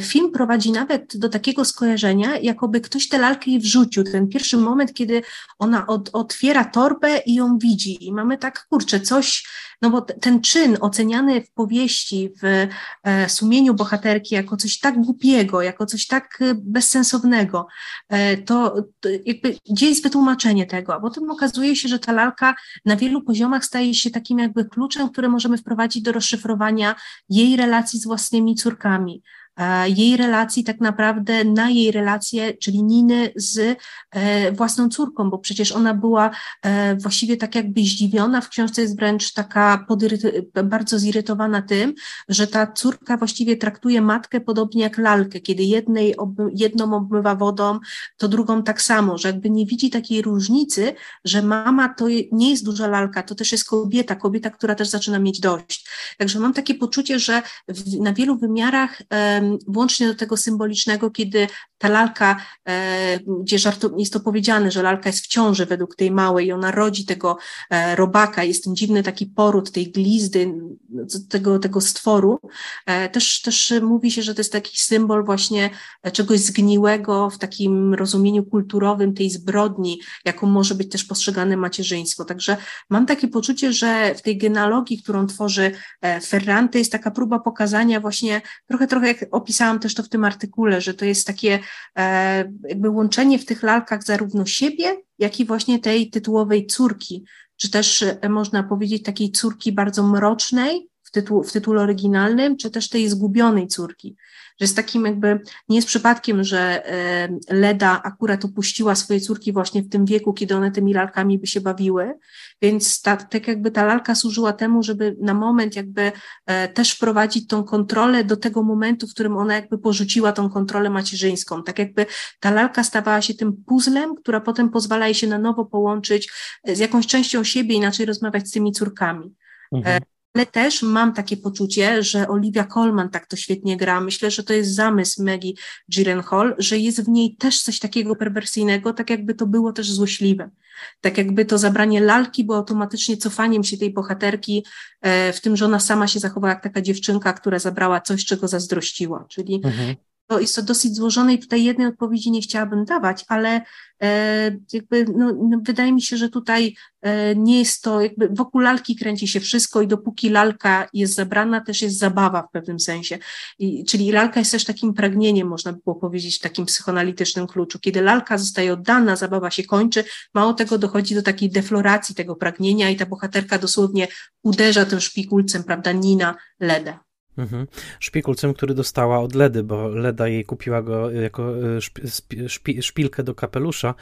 film prowadzi nawet do takiego skojarzenia, jakoby ktoś tę lalkę jej wrzucił, ten pierwszy moment, kiedy ona od, otwiera torbę i ją widzi. I mamy tak, kurczę, coś no bo ten czyn oceniany w powieści, w e, sumieniu bohaterki jako coś tak głupiego, jako coś tak e, bezsensownego, e, to, to jakby gdzie jest wytłumaczenie tego? A potem okazuje się, że ta lalka na wielu poziomach staje się takim jakby kluczem, który możemy wprowadzić do rozszyfrowania jej relacji z własnymi córkami, jej relacji, tak naprawdę na jej relację, czyli Niny z e, własną córką, bo przecież ona była e, właściwie tak jakby zdziwiona. W książce jest wręcz taka bardzo zirytowana tym, że ta córka właściwie traktuje matkę podobnie jak lalkę, kiedy jednej jedną obmywa wodą, to drugą tak samo, że jakby nie widzi takiej różnicy, że mama to nie jest duża lalka, to też jest kobieta, kobieta, która też zaczyna mieć dość. Także mam takie poczucie, że w, na wielu wymiarach włącznie do tego symbolicznego, kiedy ta lalka, e, gdzie żartu, jest to powiedziane, że lalka jest w ciąży według tej małej i ona rodzi tego e, robaka, jest ten dziwny taki poród tej glizdy, tego, tego stworu, e, też, też mówi się, że to jest taki symbol właśnie czegoś zgniłego w takim rozumieniu kulturowym tej zbrodni, jaką może być też postrzegane macierzyństwo. Także mam takie poczucie, że w tej genealogii, którą tworzy Ferrante, jest taka próba pokazania właśnie trochę, trochę jak opisałam też to w tym artykule, że to jest takie jakby łączenie w tych lalkach zarówno siebie, jak i właśnie tej tytułowej córki, czy też e, można powiedzieć takiej córki bardzo mrocznej w, tytuł, w tytule oryginalnym, czy też tej zgubionej córki. Że jest takim jakby, nie jest przypadkiem, że e, Leda akurat opuściła swoje córki właśnie w tym wieku, kiedy one tymi lalkami by się bawiły, więc ta, tak jakby ta lalka służyła temu, żeby na moment jakby e, też wprowadzić tą kontrolę do tego momentu, w którym ona jakby porzuciła tą kontrolę macierzyńską, tak jakby ta lalka stawała się tym puzzlem, która potem pozwala jej się na nowo połączyć e, z jakąś częścią siebie, inaczej rozmawiać z tymi córkami. Mhm ale też mam takie poczucie, że Olivia Colman tak to świetnie gra. Myślę, że to jest zamysł Maggie Gyllenhaal, że jest w niej też coś takiego perwersyjnego, tak jakby to było też złośliwe. Tak jakby to zabranie lalki było automatycznie cofaniem się tej bohaterki e, w tym, że ona sama się zachowała jak taka dziewczynka, która zabrała coś, czego zazdrościła. Czyli mhm to jest to dosyć złożone i tutaj jednej odpowiedzi nie chciałabym dawać, ale e, jakby no, no, wydaje mi się, że tutaj e, nie jest to, jakby wokół lalki kręci się wszystko i dopóki lalka jest zabrana, też jest zabawa w pewnym sensie. I, czyli lalka jest też takim pragnieniem, można by było powiedzieć, w takim psychoanalitycznym kluczu. Kiedy lalka zostaje oddana, zabawa się kończy, mało tego dochodzi do takiej defloracji tego pragnienia i ta bohaterka dosłownie uderza tym szpikulcem, prawda, Nina Ledę. Mhm. Szpikulcem, który dostała od Ledy, bo Leda jej kupiła go jako e, szpi, szpilkę do kapelusza.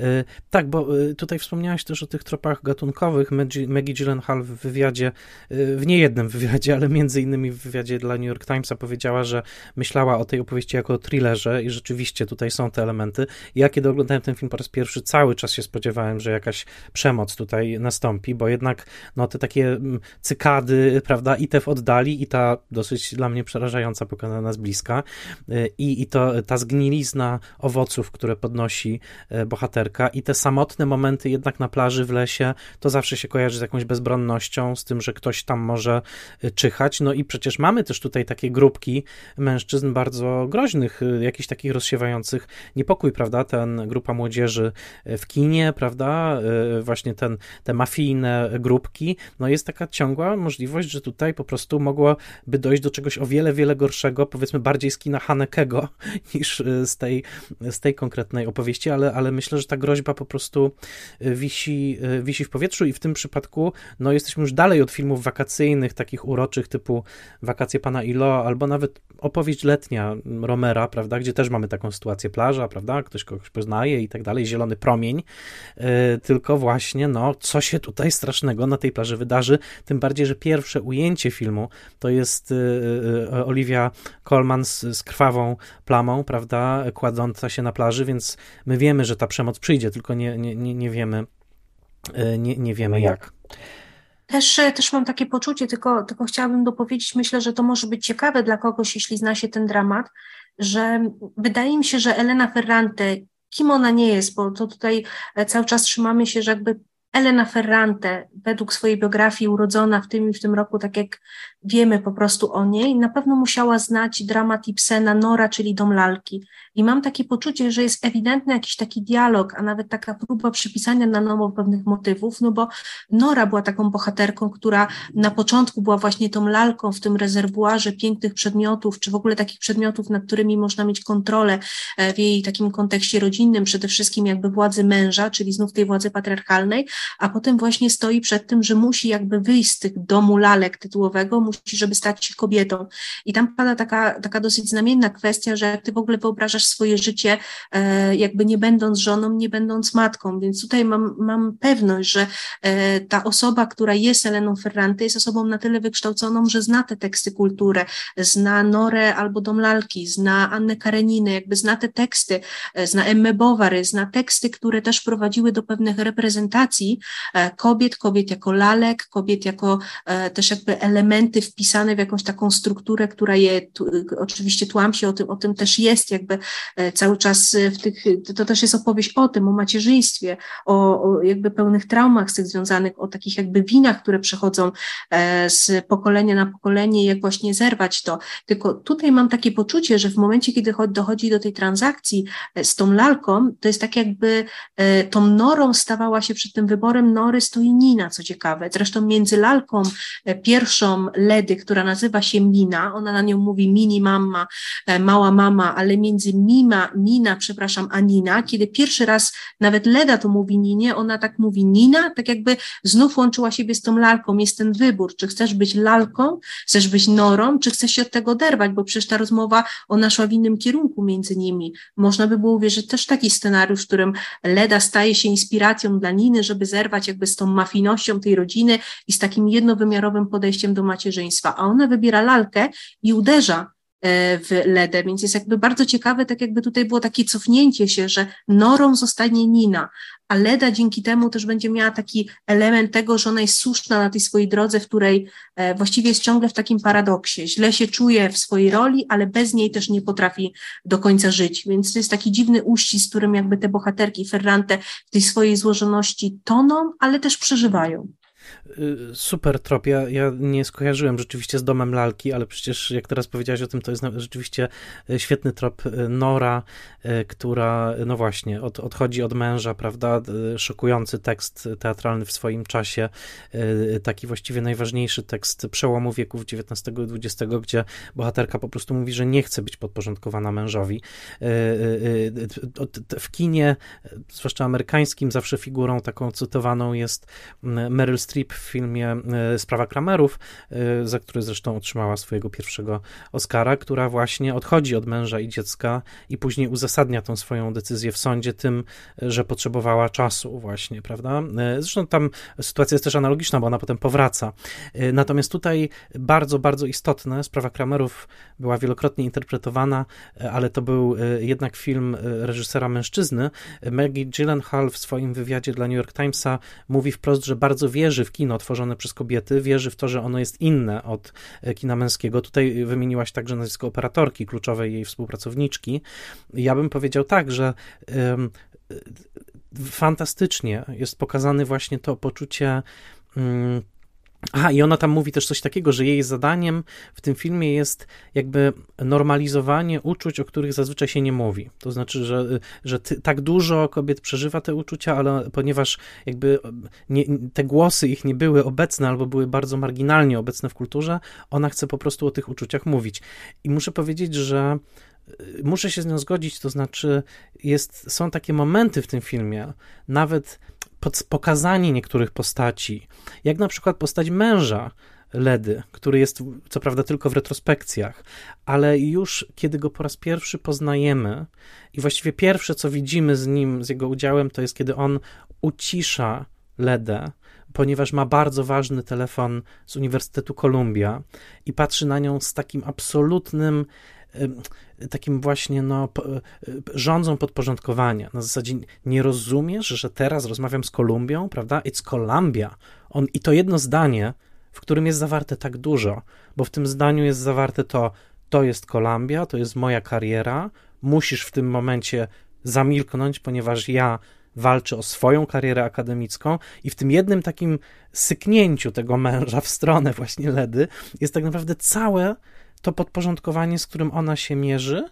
E, tak, bo e, tutaj wspomniałaś też o tych tropach gatunkowych. Maggie Gyllenhaal w wywiadzie, w niejednym wywiadzie, ale między innymi w wywiadzie dla New York Timesa powiedziała, że myślała o tej opowieści jako o thrillerze i rzeczywiście tutaj są te elementy. Ja kiedy oglądałem ten film po raz pierwszy, cały czas się spodziewałem, że jakaś przemoc tutaj nastąpi, bo jednak no, te takie mm, cykady, prawda, i te w oddali, i ta dosyć dla mnie przerażająca, pokazana z bliska. Y, I, i to ta zgnilizna owoców, które podnosi y, bohaterka, i te samotne momenty jednak na plaży w lesie, to zawsze się kojarzy z jakąś bezbronnością, z tym, że ktoś tam może y, czyhać. No i przecież mamy też tutaj takie grupki mężczyzn bardzo groźnych, jakichś takich rozsiewających niepokój, prawda? Ten grupa młodzieży w kinie, prawda? Właśnie ten, te mafijne grupki. No jest taka ciągła możliwość, że tutaj po prostu mogłoby dojść do czegoś o wiele, wiele gorszego, powiedzmy bardziej z kina Hanekego niż y, z tej, z tej konkretnej opowieści, ale, ale myślę, że ta groźba po prostu y, wisi, y, wisi w powietrzu i w tym przypadku no, jesteśmy już dalej od filmów wakacyjnych, takich uroczych typu Wakacje Pana Ilo, albo nawet opowieść letnia Romera, prawda, gdzie też mamy taką sytuację plaża, prawda, ktoś kogoś poznaje i tak dalej, zielony promień, tylko właśnie, no, co się tutaj strasznego na tej plaży wydarzy, tym bardziej, że pierwsze ujęcie filmu to jest Y, y, Olivia Colman z, z krwawą plamą, prawda, kładąca się na plaży, więc my wiemy, że ta przemoc przyjdzie, tylko nie, nie, nie, nie wiemy, y, nie, nie wiemy jak. Też, też mam takie poczucie, tylko, tylko chciałabym dopowiedzieć, myślę, że to może być ciekawe dla kogoś, jeśli zna się ten dramat, że wydaje mi się, że Elena Ferrante, kim ona nie jest, bo to tutaj e, cały czas trzymamy się, że jakby Elena Ferrante, według swojej biografii urodzona w tym i w tym roku, tak jak wiemy po prostu o niej, na pewno musiała znać dramat Ibsena Nora, czyli Dom Lalki. I mam takie poczucie, że jest ewidentny jakiś taki dialog, a nawet taka próba przypisania na nowo pewnych motywów, no bo Nora była taką bohaterką, która na początku była właśnie tą lalką w tym rezerwuarze pięknych przedmiotów, czy w ogóle takich przedmiotów, nad którymi można mieć kontrolę e, w jej takim kontekście rodzinnym, przede wszystkim jakby władzy męża, czyli znów tej władzy patriarchalnej, a potem właśnie stoi przed tym, że musi jakby wyjść z tych domu lalek tytułowego, musi, żeby stać się kobietą. I tam pada taka, taka dosyć znamienna kwestia, że jak ty w ogóle wyobrażasz swoje życie, e, jakby nie będąc żoną, nie będąc matką, więc tutaj mam, mam pewność, że e, ta osoba, która jest Eleną Ferrante, jest osobą na tyle wykształconą, że zna te teksty kultury, zna Norę albo Dom Lalki, zna Annę Kareninę, jakby zna te teksty, e, zna Emme Bovary, zna teksty, które też prowadziły do pewnych reprezentacji kobiet, kobiet jako lalek, kobiet jako też jakby elementy wpisane w jakąś taką strukturę, która je, tu, oczywiście tłam się o tym, o tym też jest jakby e, cały czas w tych, to też jest opowieść o tym, o macierzyństwie, o, o jakby pełnych traumach z tych związanych, o takich jakby winach, które przechodzą e, z pokolenia na pokolenie, jak właśnie zerwać to. Tylko tutaj mam takie poczucie, że w momencie, kiedy dochodzi do tej transakcji e, z tą lalką, to jest tak jakby tą norą stawała się przed tym wyborem nory stoi Nina, co ciekawe. Zresztą między lalką pierwszą Ledy, która nazywa się Mina, ona na nią mówi mini mama, e, mała mama, ale między Mima, Nina, przepraszam, a Nina, kiedy pierwszy raz nawet Leda to mówi Ninie, ona tak mówi Nina, tak jakby znów łączyła siebie z tą lalką. Jest ten wybór, czy chcesz być lalką, chcesz być norą, czy chcesz się od tego oderwać, bo przecież ta rozmowa, ona szła w innym kierunku między nimi. Można by było uwierzyć też taki scenariusz, w którym Leda staje się inspiracją dla Niny, żeby zerwać jakby z tą mafijnością tej rodziny i z takim jednowymiarowym podejściem do macierzyństwa macierzyństwa, a ona wybiera lalkę i uderza e, w Ledę, więc jest jakby bardzo ciekawe, tak jakby tutaj było takie cofnięcie się, że norą zostanie Nina, a Leda dzięki temu też będzie miała taki element tego, że ona jest słuszna na tej swojej drodze, w której e, właściwie jest ciągle w takim paradoksie. Źle się czuje w swojej roli, ale bez niej też nie potrafi do końca żyć. Więc to jest taki dziwny uścisk, z którym jakby te bohaterki Ferrante w tej swojej złożoności toną, ale też przeżywają. Y, super trop. Ja, ja nie skojarzyłem rzeczywiście z domem lalki, ale przecież jak teraz powiedziałeś o tym, to jest rzeczywiście y, świetny trop y, Nora, która, no właśnie, od, odchodzi od męża, prawda? Szokujący tekst teatralny w swoim czasie, taki właściwie najważniejszy tekst przełomu wieków XIX i XX, gdzie bohaterka po prostu mówi, że nie chce być podporządkowana mężowi. W kinie, zwłaszcza amerykańskim, zawsze figurą taką cytowaną jest Meryl Streep filmie Sprawa Kramerów, za który zresztą otrzymała swojego pierwszego Oscara, która właśnie odchodzi od męża i dziecka i później uzasadnia tą swoją decyzję w sądzie tym, że potrzebowała czasu właśnie, prawda? Zresztą tam sytuacja jest też analogiczna, bo ona potem powraca. Natomiast tutaj bardzo, bardzo istotne, sprawa Kramerów była wielokrotnie interpretowana, ale to był jednak film reżysera mężczyzny. Maggie Gyllenhaal w swoim wywiadzie dla New York Timesa mówi wprost, że bardzo wierzy w kino tworzone przez kobiety, wierzy w to, że ono jest inne od kina męskiego. Tutaj wymieniłaś także nazwisko operatorki, kluczowej jej współpracowniczki. Ja bym powiedział tak, że fantastycznie jest pokazane właśnie to poczucie mm, Aha, i ona tam mówi też coś takiego, że jej zadaniem w tym filmie jest jakby normalizowanie uczuć, o których zazwyczaj się nie mówi. To znaczy, że, że ty, tak dużo kobiet przeżywa te uczucia, ale ponieważ jakby nie, te głosy ich nie były obecne albo były bardzo marginalnie obecne w kulturze, ona chce po prostu o tych uczuciach mówić. I muszę powiedzieć, że y, muszę się z nią zgodzić, to znaczy jest, są takie momenty w tym filmie, nawet pokazanie niektórych postaci, jak na przykład postać męża Ledy, który jest co prawda tylko w retrospekcjach, ale już kiedy go po raz pierwszy poznajemy i właściwie pierwsze co widzimy z nim, z jego udziałem, to jest kiedy on ucisza Ledę, ponieważ ma bardzo ważny telefon z Uniwersytetu Columbia i patrzy na nią z takim absolutnym takim właśnie no, rządzą podporządkowania. Na zasadzie nie rozumiesz, że teraz rozmawiam z Kolumbią, prawda? It's Columbia. On, I to jedno zdanie, w którym jest zawarte tak dużo, bo w tym zdaniu jest zawarte to, to jest Kolumbia, to jest moja kariera, musisz w tym momencie zamilknąć, ponieważ ja walczę o swoją karierę akademicką i w tym jednym takim syknięciu tego męża w stronę właśnie Ledy jest tak naprawdę całe to podporządkowanie, z którym ona się mierzy,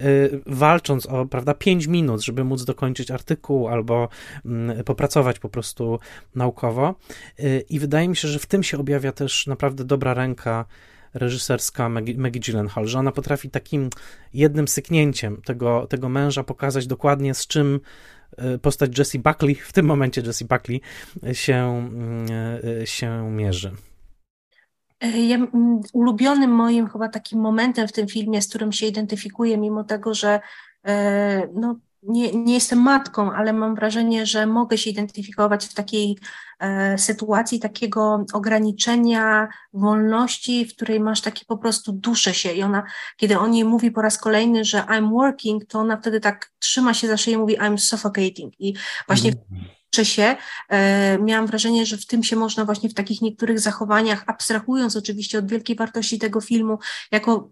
y, walcząc o, prawda, 5 minut, żeby móc dokończyć artykuł albo mm, popracować po prostu naukowo. Y, I wydaje mi się, że w tym się objawia też naprawdę dobra ręka reżyserska Maggie, Maggie Gyllenhaal, że ona potrafi takim jednym syknięciem tego, tego męża pokazać dokładnie z czym y, postać Jessie Buckley, w tym momencie Jessie Buckley się, mm, się mierzy. E, ja, ulubionym moim chyba takim momentem w tym filmie, z którym się identyfikuję, mimo tego, że e, no, nie, nie jestem matką, ale mam wrażenie, że mogę się identyfikować w takiej e, sytuacji takiego ograniczenia wolności, w której masz taki po prostu duszę się. I ona, kiedy on jej mówi po raz kolejny, że I'm working, to ona wtedy tak trzyma się za szyję i mówi I'm suffocating. I właśnie mm się, e, miałam wrażenie, że w tym się można właśnie w takich niektórych zachowaniach, abstrahując oczywiście od wielkiej wartości tego filmu, jako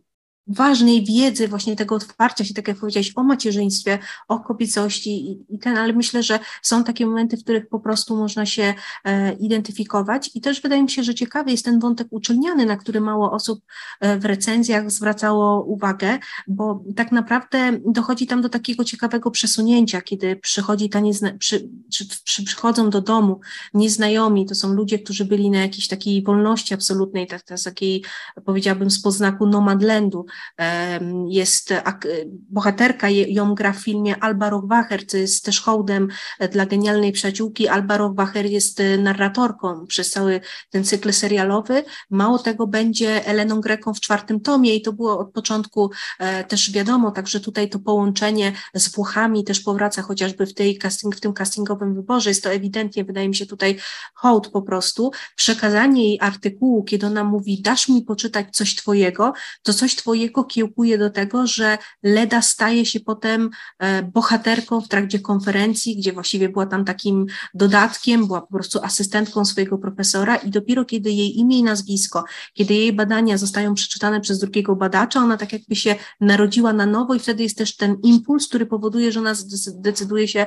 ważnej wiedzy, właśnie tego otwarcia się, tak jak powiedziałeś, o macierzyństwie, o kobiecości i, i, ten, ale myślę, że są takie momenty, w których po prostu można się e, identyfikować. I też wydaje mi się, że ciekawy jest ten wątek uczelniany, na który mało osób e, w recenzjach zwracało uwagę, bo tak naprawdę dochodzi tam do takiego ciekawego przesunięcia, kiedy przychodzi ta niezna, przy, przy, przy, przychodzą do domu nieznajomi, to są ludzie, którzy byli na jakiejś takiej wolności absolutnej, tak, tak, takiej powiedziałabym z poznaku nomadlandu, jest bohaterka, ją gra w filmie Alba Rochwacher, co jest też hołdem dla genialnej przyjaciółki. Alba Rochwacher jest e, narratorką przez cały ten cykl serialowy. Mało tego, będzie Eleną Greką w czwartym tomie i to było od początku e, też wiadomo, także tutaj to połączenie z Włochami też powraca chociażby w, tej casting, w tym castingowym wyborze. Jest to ewidentnie, wydaje mi się, tutaj hołd po prostu. Przekazanie jej artykułu, kiedy ona mówi, dasz mi poczytać coś twojego, to coś twojego człowieka kiełkuje do tego, że Leda staje się potem e, bohaterką w trakcie konferencji, gdzie właściwie była tam takim dodatkiem, była po prostu asystentką swojego profesora i dopiero kiedy jej imię i nazwisko, kiedy jej badania zostają przeczytane przez drugiego badacza, ona tak jakby się narodziła na nowo i wtedy jest też ten impuls, który powoduje, że ona decyduje się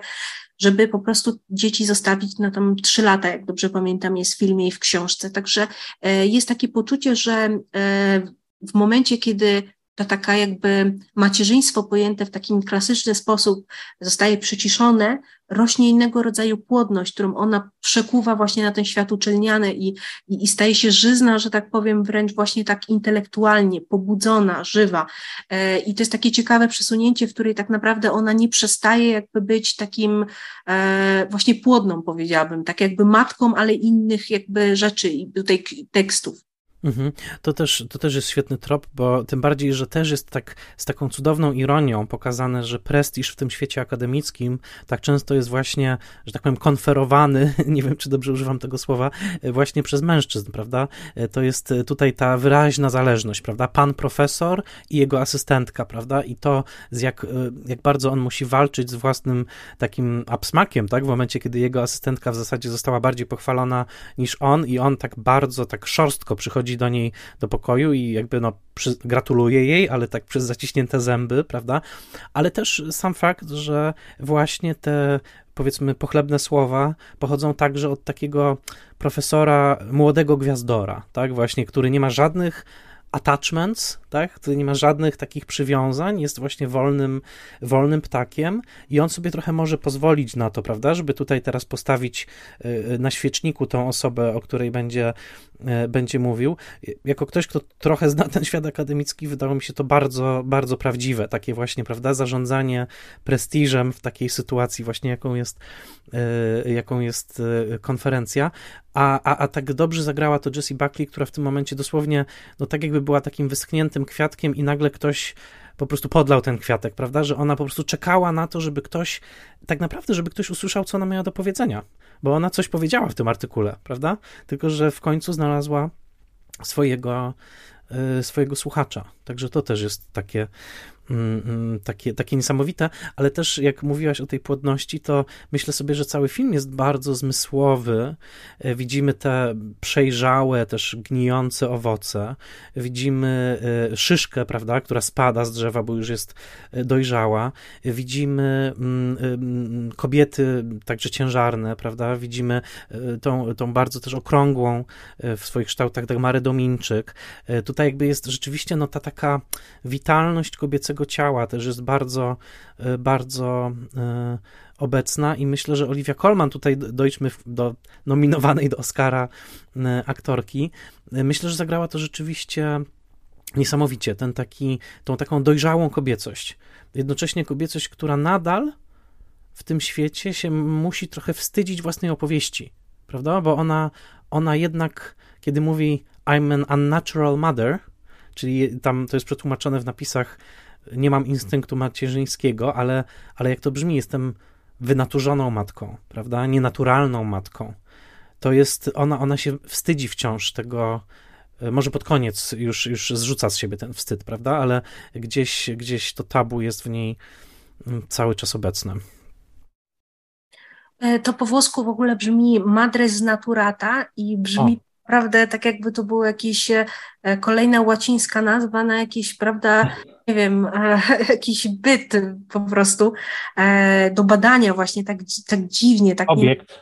żeby po prostu dzieci zostawić na tam trzy lata, jak dobrze pamiętam, jest w filmie i w książce. Także e, jest takie poczucie, że e, w momencie, kiedy ta taka jakby macierzyństwo pojęte w takim klasyczny sposób zostaje przyciszone, rośnie innego rodzaju płodność, którą ona przekuwa właśnie na ten świat uczelniany i, i, i staje się żyzna, że tak powiem, wręcz właśnie tak intelektualnie, pobudzona, żywa. E, I to jest takie ciekawe przesunięcie, w której tak naprawdę ona nie przestaje jakby być takim e, właśnie płodną, powiedziałabym, tak jakby matką, ale innych jakby rzeczy i tutaj tekstów. Mhm. To, też, to też jest świetny trop, bo tym bardziej, że też jest tak z taką cudowną ironią pokazane, że prestiż w tym świecie akademickim tak często jest właśnie, że tak powiem, konferowany, nie wiem czy dobrze używam tego słowa, właśnie przez mężczyzn, prawda? To jest tutaj ta wyraźna zależność, prawda? Pan profesor i jego asystentka, prawda? I to, z jak, jak bardzo on musi walczyć z własnym takim absmakiem, tak? W momencie, kiedy jego asystentka w zasadzie została bardziej pochwalona niż on i on tak bardzo, tak szorstko przychodzi do niej do pokoju i jakby no przy, gratuluje jej, ale tak przez zaciśnięte zęby, prawda? Ale też sam fakt, że właśnie te powiedzmy pochlebne słowa pochodzą także od takiego profesora młodego gwiazdora, tak? Właśnie, który nie ma żadnych attachments, tak? który nie ma żadnych takich przywiązań, jest właśnie wolnym, wolnym ptakiem i on sobie trochę może pozwolić na to, prawda, żeby tutaj teraz postawić y, y, na świeczniku tą osobę, o której będzie, y, będzie mówił. Jako ktoś, kto trochę zna ten świat akademicki, wydało mi się to bardzo, bardzo prawdziwe, takie właśnie, prawda, zarządzanie prestiżem w takiej sytuacji właśnie, jaką jest, jaką jest konferencja, a, a, a tak dobrze zagrała to Jessie Buckley, która w tym momencie dosłownie, no tak jakby była takim wyschniętym kwiatkiem i nagle ktoś po prostu podlał ten kwiatek, prawda? Że ona po prostu czekała na to, żeby ktoś, tak naprawdę, żeby ktoś usłyszał, co ona miała do powiedzenia, bo ona coś powiedziała w tym artykule, prawda? Tylko, że w końcu znalazła swojego, y, swojego słuchacza. Także to też jest takie takie, takie niesamowite, ale też jak mówiłaś o tej płodności, to myślę sobie, że cały film jest bardzo zmysłowy. E, widzimy te przejrzałe, też gnijące owoce. Widzimy e, szyszkę, prawda, która spada z drzewa, bo już jest e, dojrzała. Widzimy mm, kobiety także ciężarne, prawda? Widzimy tą, tą bardzo też okrągłą w swoich kształtach Dagmarę Dominczyk. Tutaj jakby jest rzeczywiście no ta taka witalność kobiecego ciała też jest bardzo, e, bardzo e, obecna i myślę, że Olivia Colman, tutaj dojdźmy do nominowanej do Oscara e, aktorki, myślę, że zagrała to rzeczywiście niesamowicie, ten taki, tą taką dojrzałą kobiecość. Jednocześnie kobiecość, która nadal w tym świecie się musi trochę wstydzić własnej opowieści, prawda? Bo ona, ona jednak, kiedy mówi I'm an unnatural mother, czyli tam to jest przetłumaczone w napisach nie mam instynktu macierzyńskiego, ale, ale jak to brzmi, jestem wynaturzoną matką, prawda? Nienaturalną matką. To jest, ona, ona się wstydzi wciąż tego, e, może pod koniec już, już zrzuca z siebie ten wstyd, prawda? Ale gdzieś, gdzieś to tabu jest w niej mm, cały czas obecne. E, to po włosku w ogóle brzmi madres naturata i brzmi o. naprawdę tak jakby to było jakieś e, kolejna łacińska nazwa na jakieś, prawda, nie wiem, e, jakiś byt po prostu e, do badania właśnie tak, tak dziwnie, tak.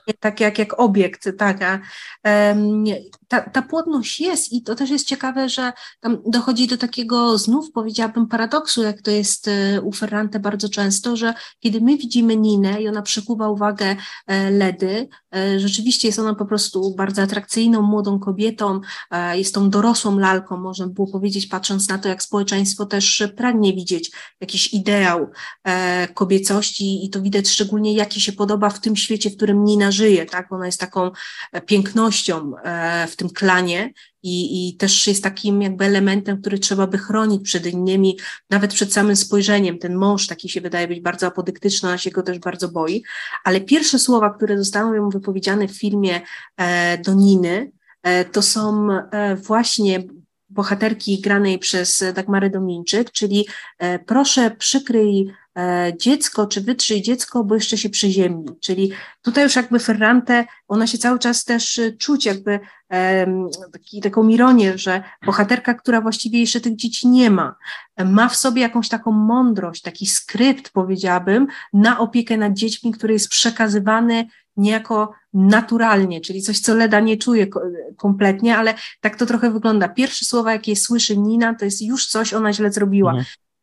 Nie, tak jak, jak obiekt, tak. A, ta, ta płodność jest i to też jest ciekawe, że tam dochodzi do takiego znów powiedziałabym paradoksu, jak to jest e, u Ferrante bardzo często, że kiedy my widzimy Ninę i ona przykuwa uwagę Ledy, rzeczywiście jest ona po prostu bardzo atrakcyjną, młodą kobietą, jest tą dorosłą lalką, można by było powiedzieć, patrząc na to, jak społeczeństwo też pragnie widzieć jakiś ideał e, kobiecości i to widać szczególnie, jaki się podoba w tym świecie, w którym Nina żyje, tak? Ona jest taką e, pięknością e, w tym klanie i, i też jest takim jakby elementem, który trzeba by chronić przed innymi, nawet przed samym spojrzeniem. Ten mąż taki się wydaje być bardzo apodyktyczny, ona się go też bardzo boi, ale pierwsze słowa, które zostały mu wypowiedziane w filmie e, e, to są e, właśnie bohaterki granej przez Dagmarę Dominczyk, czyli e, proszę przykryj dziecko, czy wytrzyj dziecko, bo jeszcze się przyziemni. Czyli tutaj już jakby Ferrante, ona się cały czas też e, czuć jakby taki, taką ironię, że bohaterka, która właściwie jeszcze tych dzieci nie ma, ma w sobie jakąś taką mądrość, taki skrypt powiedziałabym, na opiekę nad dziećmi, który jest przekazywany niejako naturalnie, czyli coś, co Leda nie czuje kompletnie, ale tak to trochę wygląda. Pierwsze słowa, jakie słyszy Nina, to jest już coś ona źle zrobiła.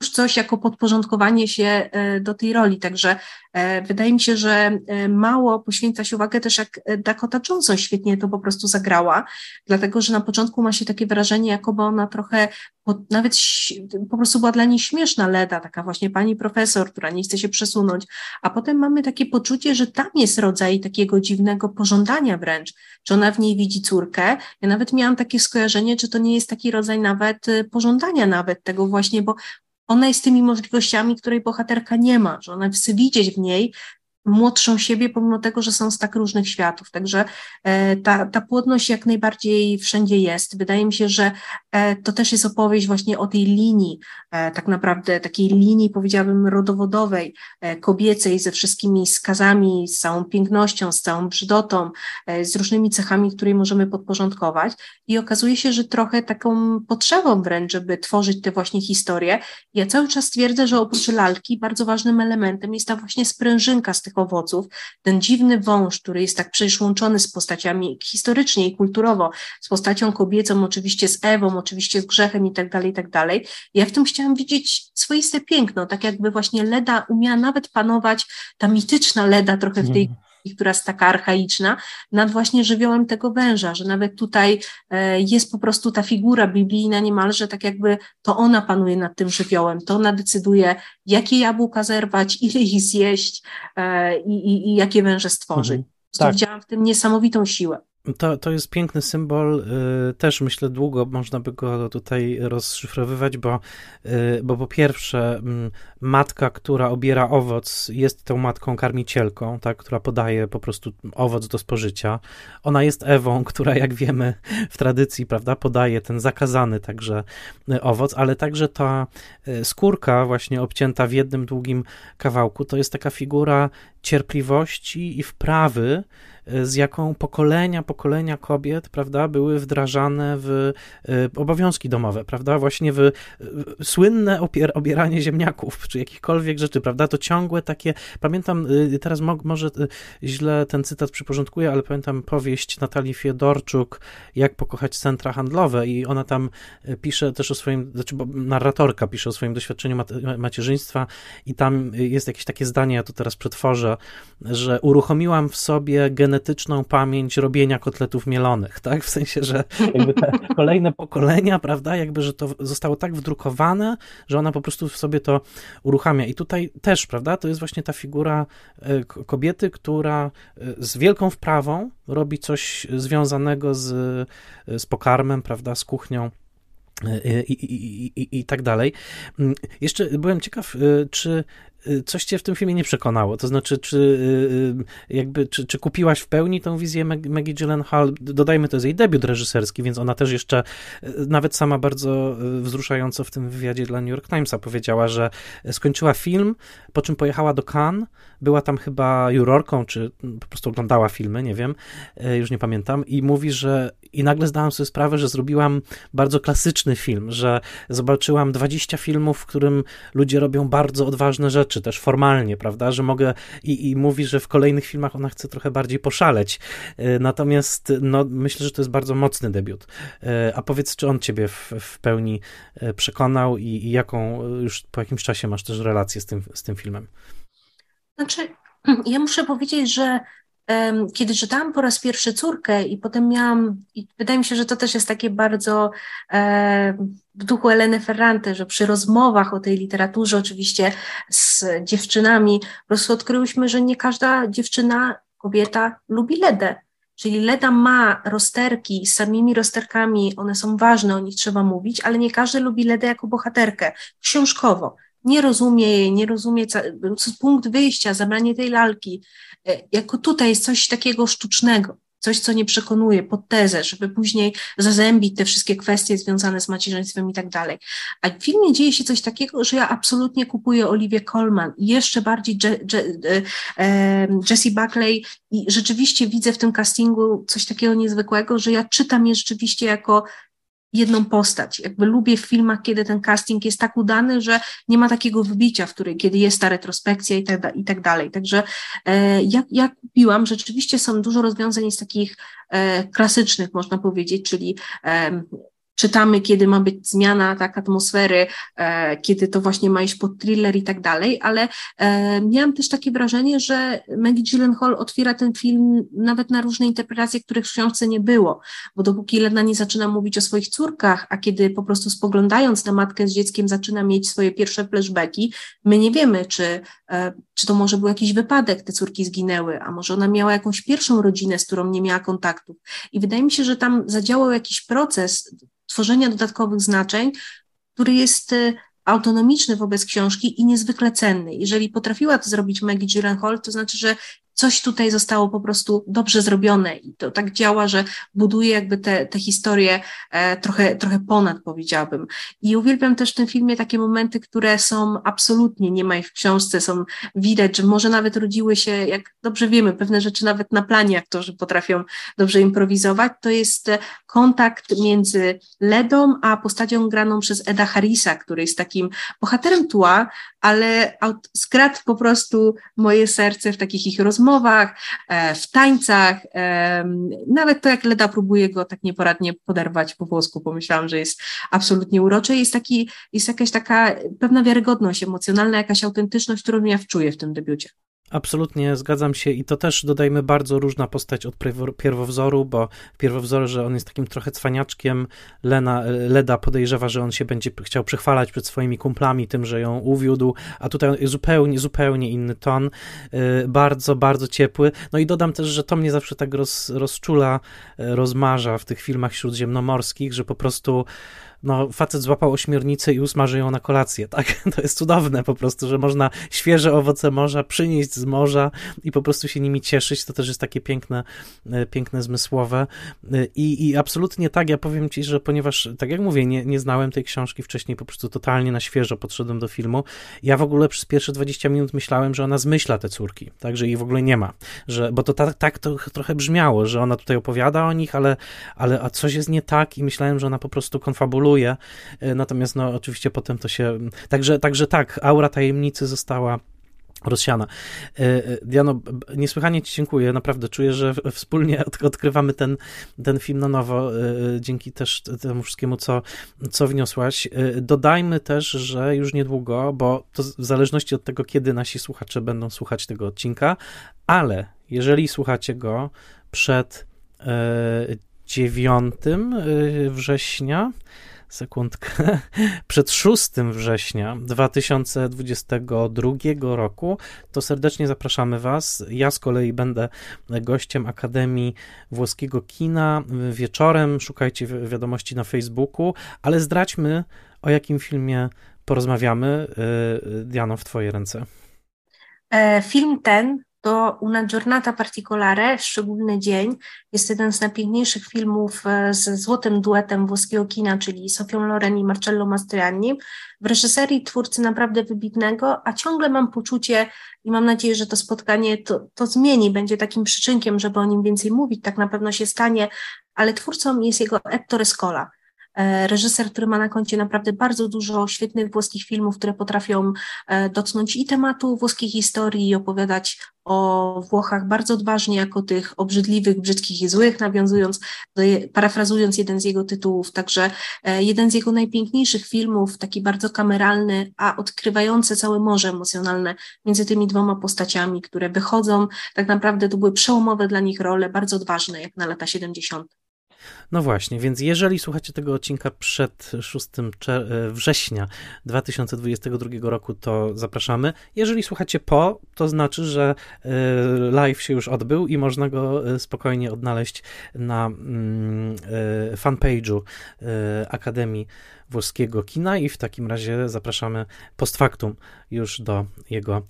Coś jako podporządkowanie się e, do tej roli. Także e, wydaje mi się, że e, mało poświęca się uwagę też, jak Dakota Johnson świetnie to po prostu zagrała, dlatego że na początku ma się takie wrażenie, jakoby ona trochę nawet po prostu była dla niej śmieszna Leda, taka właśnie pani profesor, która nie chce się przesunąć, a potem mamy takie poczucie, że tam jest rodzaj takiego dziwnego pożądania wręcz, czy ona w niej widzi córkę. Ja nawet miałam takie skojarzenie, czy to nie jest taki rodzaj nawet pożądania nawet tego właśnie, bo ona jest tymi możliwościami, której bohaterka nie ma, że ona chce widzieć w niej młodszą siebie, pomimo tego, że są z tak różnych światów. Także e, ta, ta płodność jak najbardziej wszędzie jest. Wydaje mi się, że e, to też jest opowieść właśnie o tej linii, e, tak naprawdę takiej linii, powiedziałabym, rodowodowej, kobiecej, ze wszystkimi skazami, z całą pięknością, z całą brzydotą, z różnymi cechami, które możemy podporządkować. I okazuje się, że trochę taką potrzebą wręcz, żeby tworzyć te właśnie historie. Ja cały czas twierdzę, że oprócz lalki bardzo ważnym elementem jest ta właśnie sprężynka z tych owoców, ten dziwny wąż, który jest tak przecież łączony z postaciami historycznie i kulturowo, z postacią kobiecą, oczywiście z Ewą, oczywiście z grzechem i tak dalej, i tak dalej. Ja w tym chciałam widzieć swoiste piękno, tak jakby właśnie Leda umiała nawet panować, ta mityczna Leda trochę w tej mhm która jest taka archaiczna, nad właśnie żywiołem tego węża, że nawet tutaj e, jest po prostu ta figura biblijna niemalże tak jakby to ona panuje nad tym żywiołem, to ona decyduje, jakie jabłka zerwać, ile ich zjeść e, i, i, i jakie węże stworzyć. Mhm. Tak. Widziałam w tym niesamowitą siłę. To, to jest piękny symbol, y, też myślę długo można by go tutaj rozszyfrowywać, bo, y, bo po pierwsze mm, matka, która obiera owoc jest tą matką karmicielką, tak, która podaje po prostu owoc do spożycia. Ona jest Ewą, która jak wiemy w tradycji, prawda, podaje ten zakazany także y, owoc, ale także ta skórka właśnie obcięta w jednym długim kawałku, to jest taka figura cierpliwości i wprawy, z jaką pokolenia, pokolenia kobiet, prawda, były wdrażane w e, obowiązki domowe, prawda, właśnie w słynne opier, obieranie ziemniaków, czy jakichkolwiek rzeczy, prawda, to ciągłe takie, pamiętam, teraz mo, może źle ten cytat przyporządkuję, ale pamiętam powieść Natalii Fiedorczuk, Jak pokochać centra handlowe i ona tam pisze też o swoim, znaczy narratorka pisze o swoim doświadczeniu macierzyństwa i tam jest jakieś takie zdanie, ja to teraz przetworzę, że uruchomiłam w sobie genetyczną pamięć robienia kotletów mielonych, tak? W sensie, że jakby te kolejne pokolenia, prawda, jakby, że to zostało tak wdrukowane, że ona po prostu w sobie to uruchamia. I tutaj też, prawda, to jest właśnie ta figura e, kobiety, która e, z wielką wprawą robi coś związanego z, z pokarmem, prawda, z kuchnią. E, I, i, i, I tak dalej. Mm, jeszcze byłem ciekaw, czy coś cię w tym filmie nie przekonało? To znaczy, czy y, y, jakby, czy, czy kupiłaś w pełni tą wizję Maggie Gyllenhaal? Dodajmy, to jest jej debiut reżyserski, więc ona też jeszcze, nawet sama bardzo wzruszająco w tym wywiadzie dla New York Timesa powiedziała, że skończyła film, po czym pojechała do Cannes, była tam chyba jurorką, czy po prostu oglądała filmy, nie wiem, już nie pamiętam, i mówi, że i nagle zdałam sobie sprawę, że zrobiłam bardzo klasyczny film, że zobaczyłam 20 filmów, w którym ludzie robią bardzo odważne rzeczy, czy też formalnie, prawda, że mogę i, i mówi, że w kolejnych filmach ona chce trochę bardziej poszaleć. E, natomiast no, myślę, że to jest bardzo mocny debiut. E, a powiedz, czy on ciebie w, w pełni e, przekonał i, i jaką już po jakimś czasie masz też relację z tym, z tym filmem? Znaczy, ja muszę powiedzieć, że kiedy czytałam po raz pierwszy córkę i potem miałam, i wydaje mi się, że to też jest takie bardzo w duchu Eleny Ferrante, że przy rozmowach o tej literaturze, oczywiście z dziewczynami, po prostu odkryłyśmy, że nie każda dziewczyna, kobieta lubi Ledę. Czyli Leda ma rozterki z samymi rozterkami, one są ważne, o nich trzeba mówić, ale nie każdy lubi Ledę jako bohaterkę, książkowo nie rozumie jej, nie rozumie, punkt wyjścia, zabranie tej lalki, e, jako tutaj jest coś takiego sztucznego, coś, co nie przekonuje, pod tezę, żeby później zazębić te wszystkie kwestie związane z macierzyństwem i tak dalej. A w filmie dzieje się coś takiego, że ja absolutnie kupuję Oliwię Colman i jeszcze bardziej Je, Je, e, Jessie Buckley i rzeczywiście widzę w tym castingu coś takiego niezwykłego, że ja czytam je rzeczywiście jako jedną postać. Jakby lubię w filmach, kiedy ten casting jest tak udany, że nie ma takiego wybicia, w której, kiedy jest ta retrospekcja i tak, i tak dalej. Także e, ja, ja kupiłam, rzeczywiście są dużo rozwiązań z takich e, klasycznych, można powiedzieć, czyli e, czytamy, kiedy ma być zmiana tak atmosfery, e, kiedy to właśnie ma iść pod thriller i tak dalej, ale e, miałam też takie wrażenie, że Maggie Gyllenhaal otwiera ten film nawet na różne interpretacje, których w książce nie było, bo dopóki Lena nie zaczyna mówić o swoich córkach, a kiedy po prostu spoglądając na matkę z dzieckiem zaczyna mieć swoje pierwsze flashbacki, my nie wiemy, czy, e, czy to może był jakiś wypadek, te córki zginęły, a może ona miała jakąś pierwszą rodzinę, z którą nie miała kontaktów. I wydaje mi się, że tam zadziałał jakiś proces, tworzenia dodatkowych znaczeń, który jest e, autonomiczny wobec książki i niezwykle cenny. Jeżeli potrafiła to zrobić Maggie Gyllenhaal, to znaczy, że coś tutaj zostało po prostu dobrze zrobione i to tak działa, że buduje jakby te, te historie e, trochę, trochę ponad, powiedziałabym. I uwielbiam też w tym filmie takie momenty, które są absolutnie, nie ma ich w książce, są widać, że może nawet rodziły się, jak dobrze wiemy, pewne rzeczy nawet na planie aktorzy potrafią dobrze improwizować, to jest kontakt między Ledą a postacią graną przez Eda Harrisa, który jest takim bohaterem tła, ale skradł po prostu moje serce w takich ich rozmowach, e, w tańcach, nawet to jak Leda próbuje go tak nieporadnie poderwać po włosku, pomyślałam, że jest absolutnie urocze, jest, taki, jest jakaś taka pewna wiarygodność emocjonalna, jakaś autentyczność, którą ja wczuję w tym debiucie. Absolutnie zgadzam się i to też dodajmy bardzo różna postać od pierwowzoru, bo w pierwowzorze on jest takim trochę cwaniaczkiem, Lena, Leda podejrzewa, że on się będzie chciał przychwalać przed swoimi kumplami tym, że ją uwiódł, a tutaj zupełnie, zupełnie inny ton, y, bardzo, bardzo ciepły. No i dodam też, że to mnie zawsze tak roz, rozczula, y, rozmarza w tych filmach śródziemnomorskich, że po prostu no, facet złapał ośmiornicę i usmaży ją na kolację, tak? To jest cudowne po prostu, że można świeże owoce morza przynieść z morza i po prostu się nimi cieszyć. To też jest takie piękne, e, piękne, zmysłowe. E, I, i absolutnie tak, ja powiem ci, że ponieważ, tak jak mówię, nie, nie znałem tej książki wcześniej, po prostu totalnie na świeżo podszedłem do filmu. Ja w ogóle przez pierwsze 20 minut myślałem, że ona zmyśla te córki, tak, że ich w ogóle nie ma, że, bo to tak, tak to trochę brzmiało, że ona tutaj opowiada o nich, ale, ale a coś jest nie tak i myślałem, że ona po prostu konfabuluje E, natomiast no oczywiście potem to się... Także, także tak, aura tajemnicy została rozsiana. E, e, Diano, niesłychanie Ci dziękuję, naprawdę czuję, że wspólnie odkrywamy ten, ten film na nowo, dzięki też temu wszystkiemu, co, co wniosłaś. Dodajmy też, że już niedługo, bo to w zależności od tego, kiedy nasi słuchacze będą słuchać tego odcinka, ale jeżeli słuchacie go przed 9 września, sekundkę, przed 6 września 2022 roku, to serdecznie zapraszamy Was. Ja z kolei będę gościem Akademii Włoskiego Kina wieczorem. Szukajcie wiadomości na Facebooku, ale zdradźmy, o jakim filmie porozmawiamy. Y, Diano, w Twoje ręce. E, film ten to Una giornata particolare, szczególny dzień, jest jeden z najpiękniejszych filmów ze złotym duetem włoskiego kina, czyli Sofią Loren i Marcello Mastroianni, w reżyserii twórcy naprawdę wybitnego, a ciągle mam poczucie i mam nadzieję, że to spotkanie to, to zmieni, będzie takim przyczynkiem, żeby o nim więcej mówić, tak na pewno się stanie, ale twórcą jest jego Ettore Scola. E, reżyser, który ma na koncie naprawdę bardzo dużo świetnych włoskich filmów, które potrafią e, dotknąć i tematu włoskiej historii i opowiadać o Włochach bardzo odważnie, jako tych obrzydliwych, brzydkich i złych, nawiązując, parafrazując jeden z jego tytułów. Także e, jeden z jego najpiękniejszych filmów, taki bardzo kameralny, a odkrywający całe morze emocjonalne między tymi dwoma postaciami, które wychodzą. Tak naprawdę to były przełomowe dla nich role, bardzo odważne, jak na lata 70. No właśnie, więc jeżeli słuchacie tego odcinka przed 6 e, września 2022 roku, to zapraszamy. Jeżeli słuchacie po, to znaczy, że e, live się już odbył i można go e, spokojnie odnaleźć na mm, fanpage'u Akademii Włoskiego Kina i w takim razie zapraszamy post factum już do jego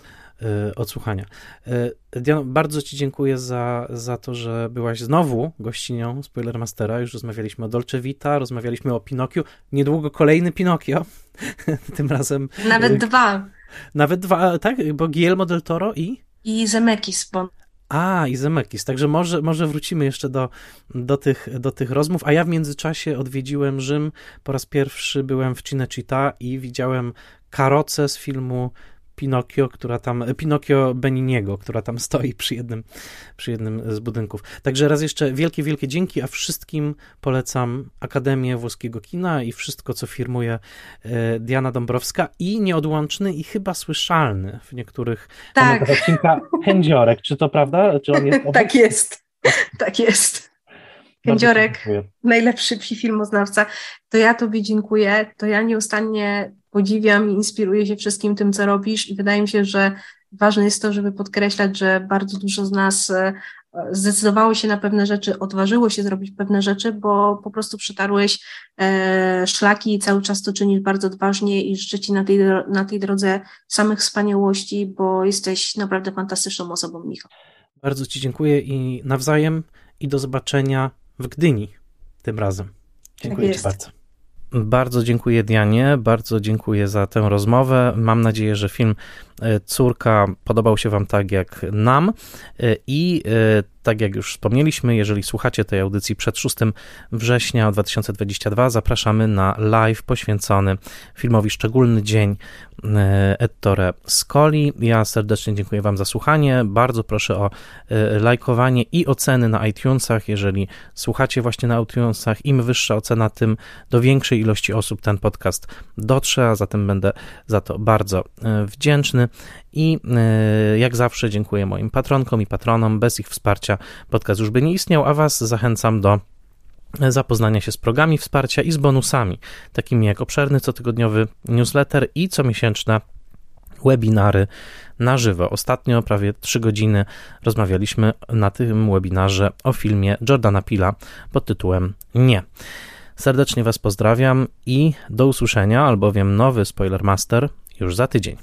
odsłuchania. E, Diano, bardzo Ci dziękuję za, za to, że byłaś znowu gościnią Spoilermastera. Już rozmawialiśmy o Dolce Vita, rozmawialiśmy o Pinokiu. Niedługo kolejny Pinokio. Tym razem. Nawet dwa. Nawet dwa, tak? Bo Guillermo del Toro i? I Zemeckis, bo A, i Zemekis. Także może, może wrócimy jeszcze do, do, tych, do tych rozmów. A ja w międzyczasie odwiedziłem Rzym. Po raz pierwszy byłem w Cinecittà i widziałem karocę z filmu Pinokio, która tam, Pinokio Beniniego, która tam stoi przy jednym, przy jednym z budynków. Także raz jeszcze wielkie, wielkie dzięki, a wszystkim polecam Akademię Włoskiego Kina i wszystko, co firmuje e, Diana Dąbrowska i nieodłączny i chyba słyszalny w niektórych tak. odcinka Kędziorek. Czy to prawda? Czy on jest tak jest, tak jest. Kędziorek, najlepszy filmoznawca. To ja Tobie dziękuję. To ja nieustannie podziwiam i inspiruję się wszystkim tym, co robisz i wydaje mi się, że ważne jest to, żeby podkreślać, że bardzo dużo z nas e, zdecydowało się na pewne rzeczy, odważyło się zrobić pewne rzeczy, bo po prostu przetarłeś e, szlaki i cały czas to czynisz bardzo odważnie i życzę Ci na tej, na tej drodze samych wspaniałości, bo jesteś naprawdę fantastyczną osobą, Michał. Bardzo Ci dziękuję i nawzajem i do zobaczenia w Gdyni tym razem. Dziękuję tak Ci bardzo. Bardzo dziękuję Dianie, bardzo dziękuję za tę rozmowę. Mam nadzieję, że film e, Córka podobał się Wam tak jak nam e, i e, tak jak już wspomnieliśmy, jeżeli słuchacie tej audycji przed 6 września 2022, zapraszamy na live poświęcony filmowi Szczególny Dzień Ettore Scoli. Ja serdecznie dziękuję Wam za słuchanie. Bardzo proszę o lajkowanie i oceny na iTunesach. Jeżeli słuchacie właśnie na iTunesach, im wyższa ocena, tym do większej ilości osób ten podcast dotrze, a zatem będę za to bardzo wdzięczny. I e, jak zawsze dziękuję moim patronkom i patronom. Bez ich wsparcia podcast już by nie istniał, a Was zachęcam do zapoznania się z programami wsparcia i z bonusami, takimi jak obszerny cotygodniowy newsletter i comiesięczne webinary na żywo. Ostatnio prawie 3 godziny rozmawialiśmy na tym webinarze o filmie Jordana Pila pod tytułem Nie. Serdecznie Was pozdrawiam i do usłyszenia, albowiem nowy Spoilermaster już za tydzień.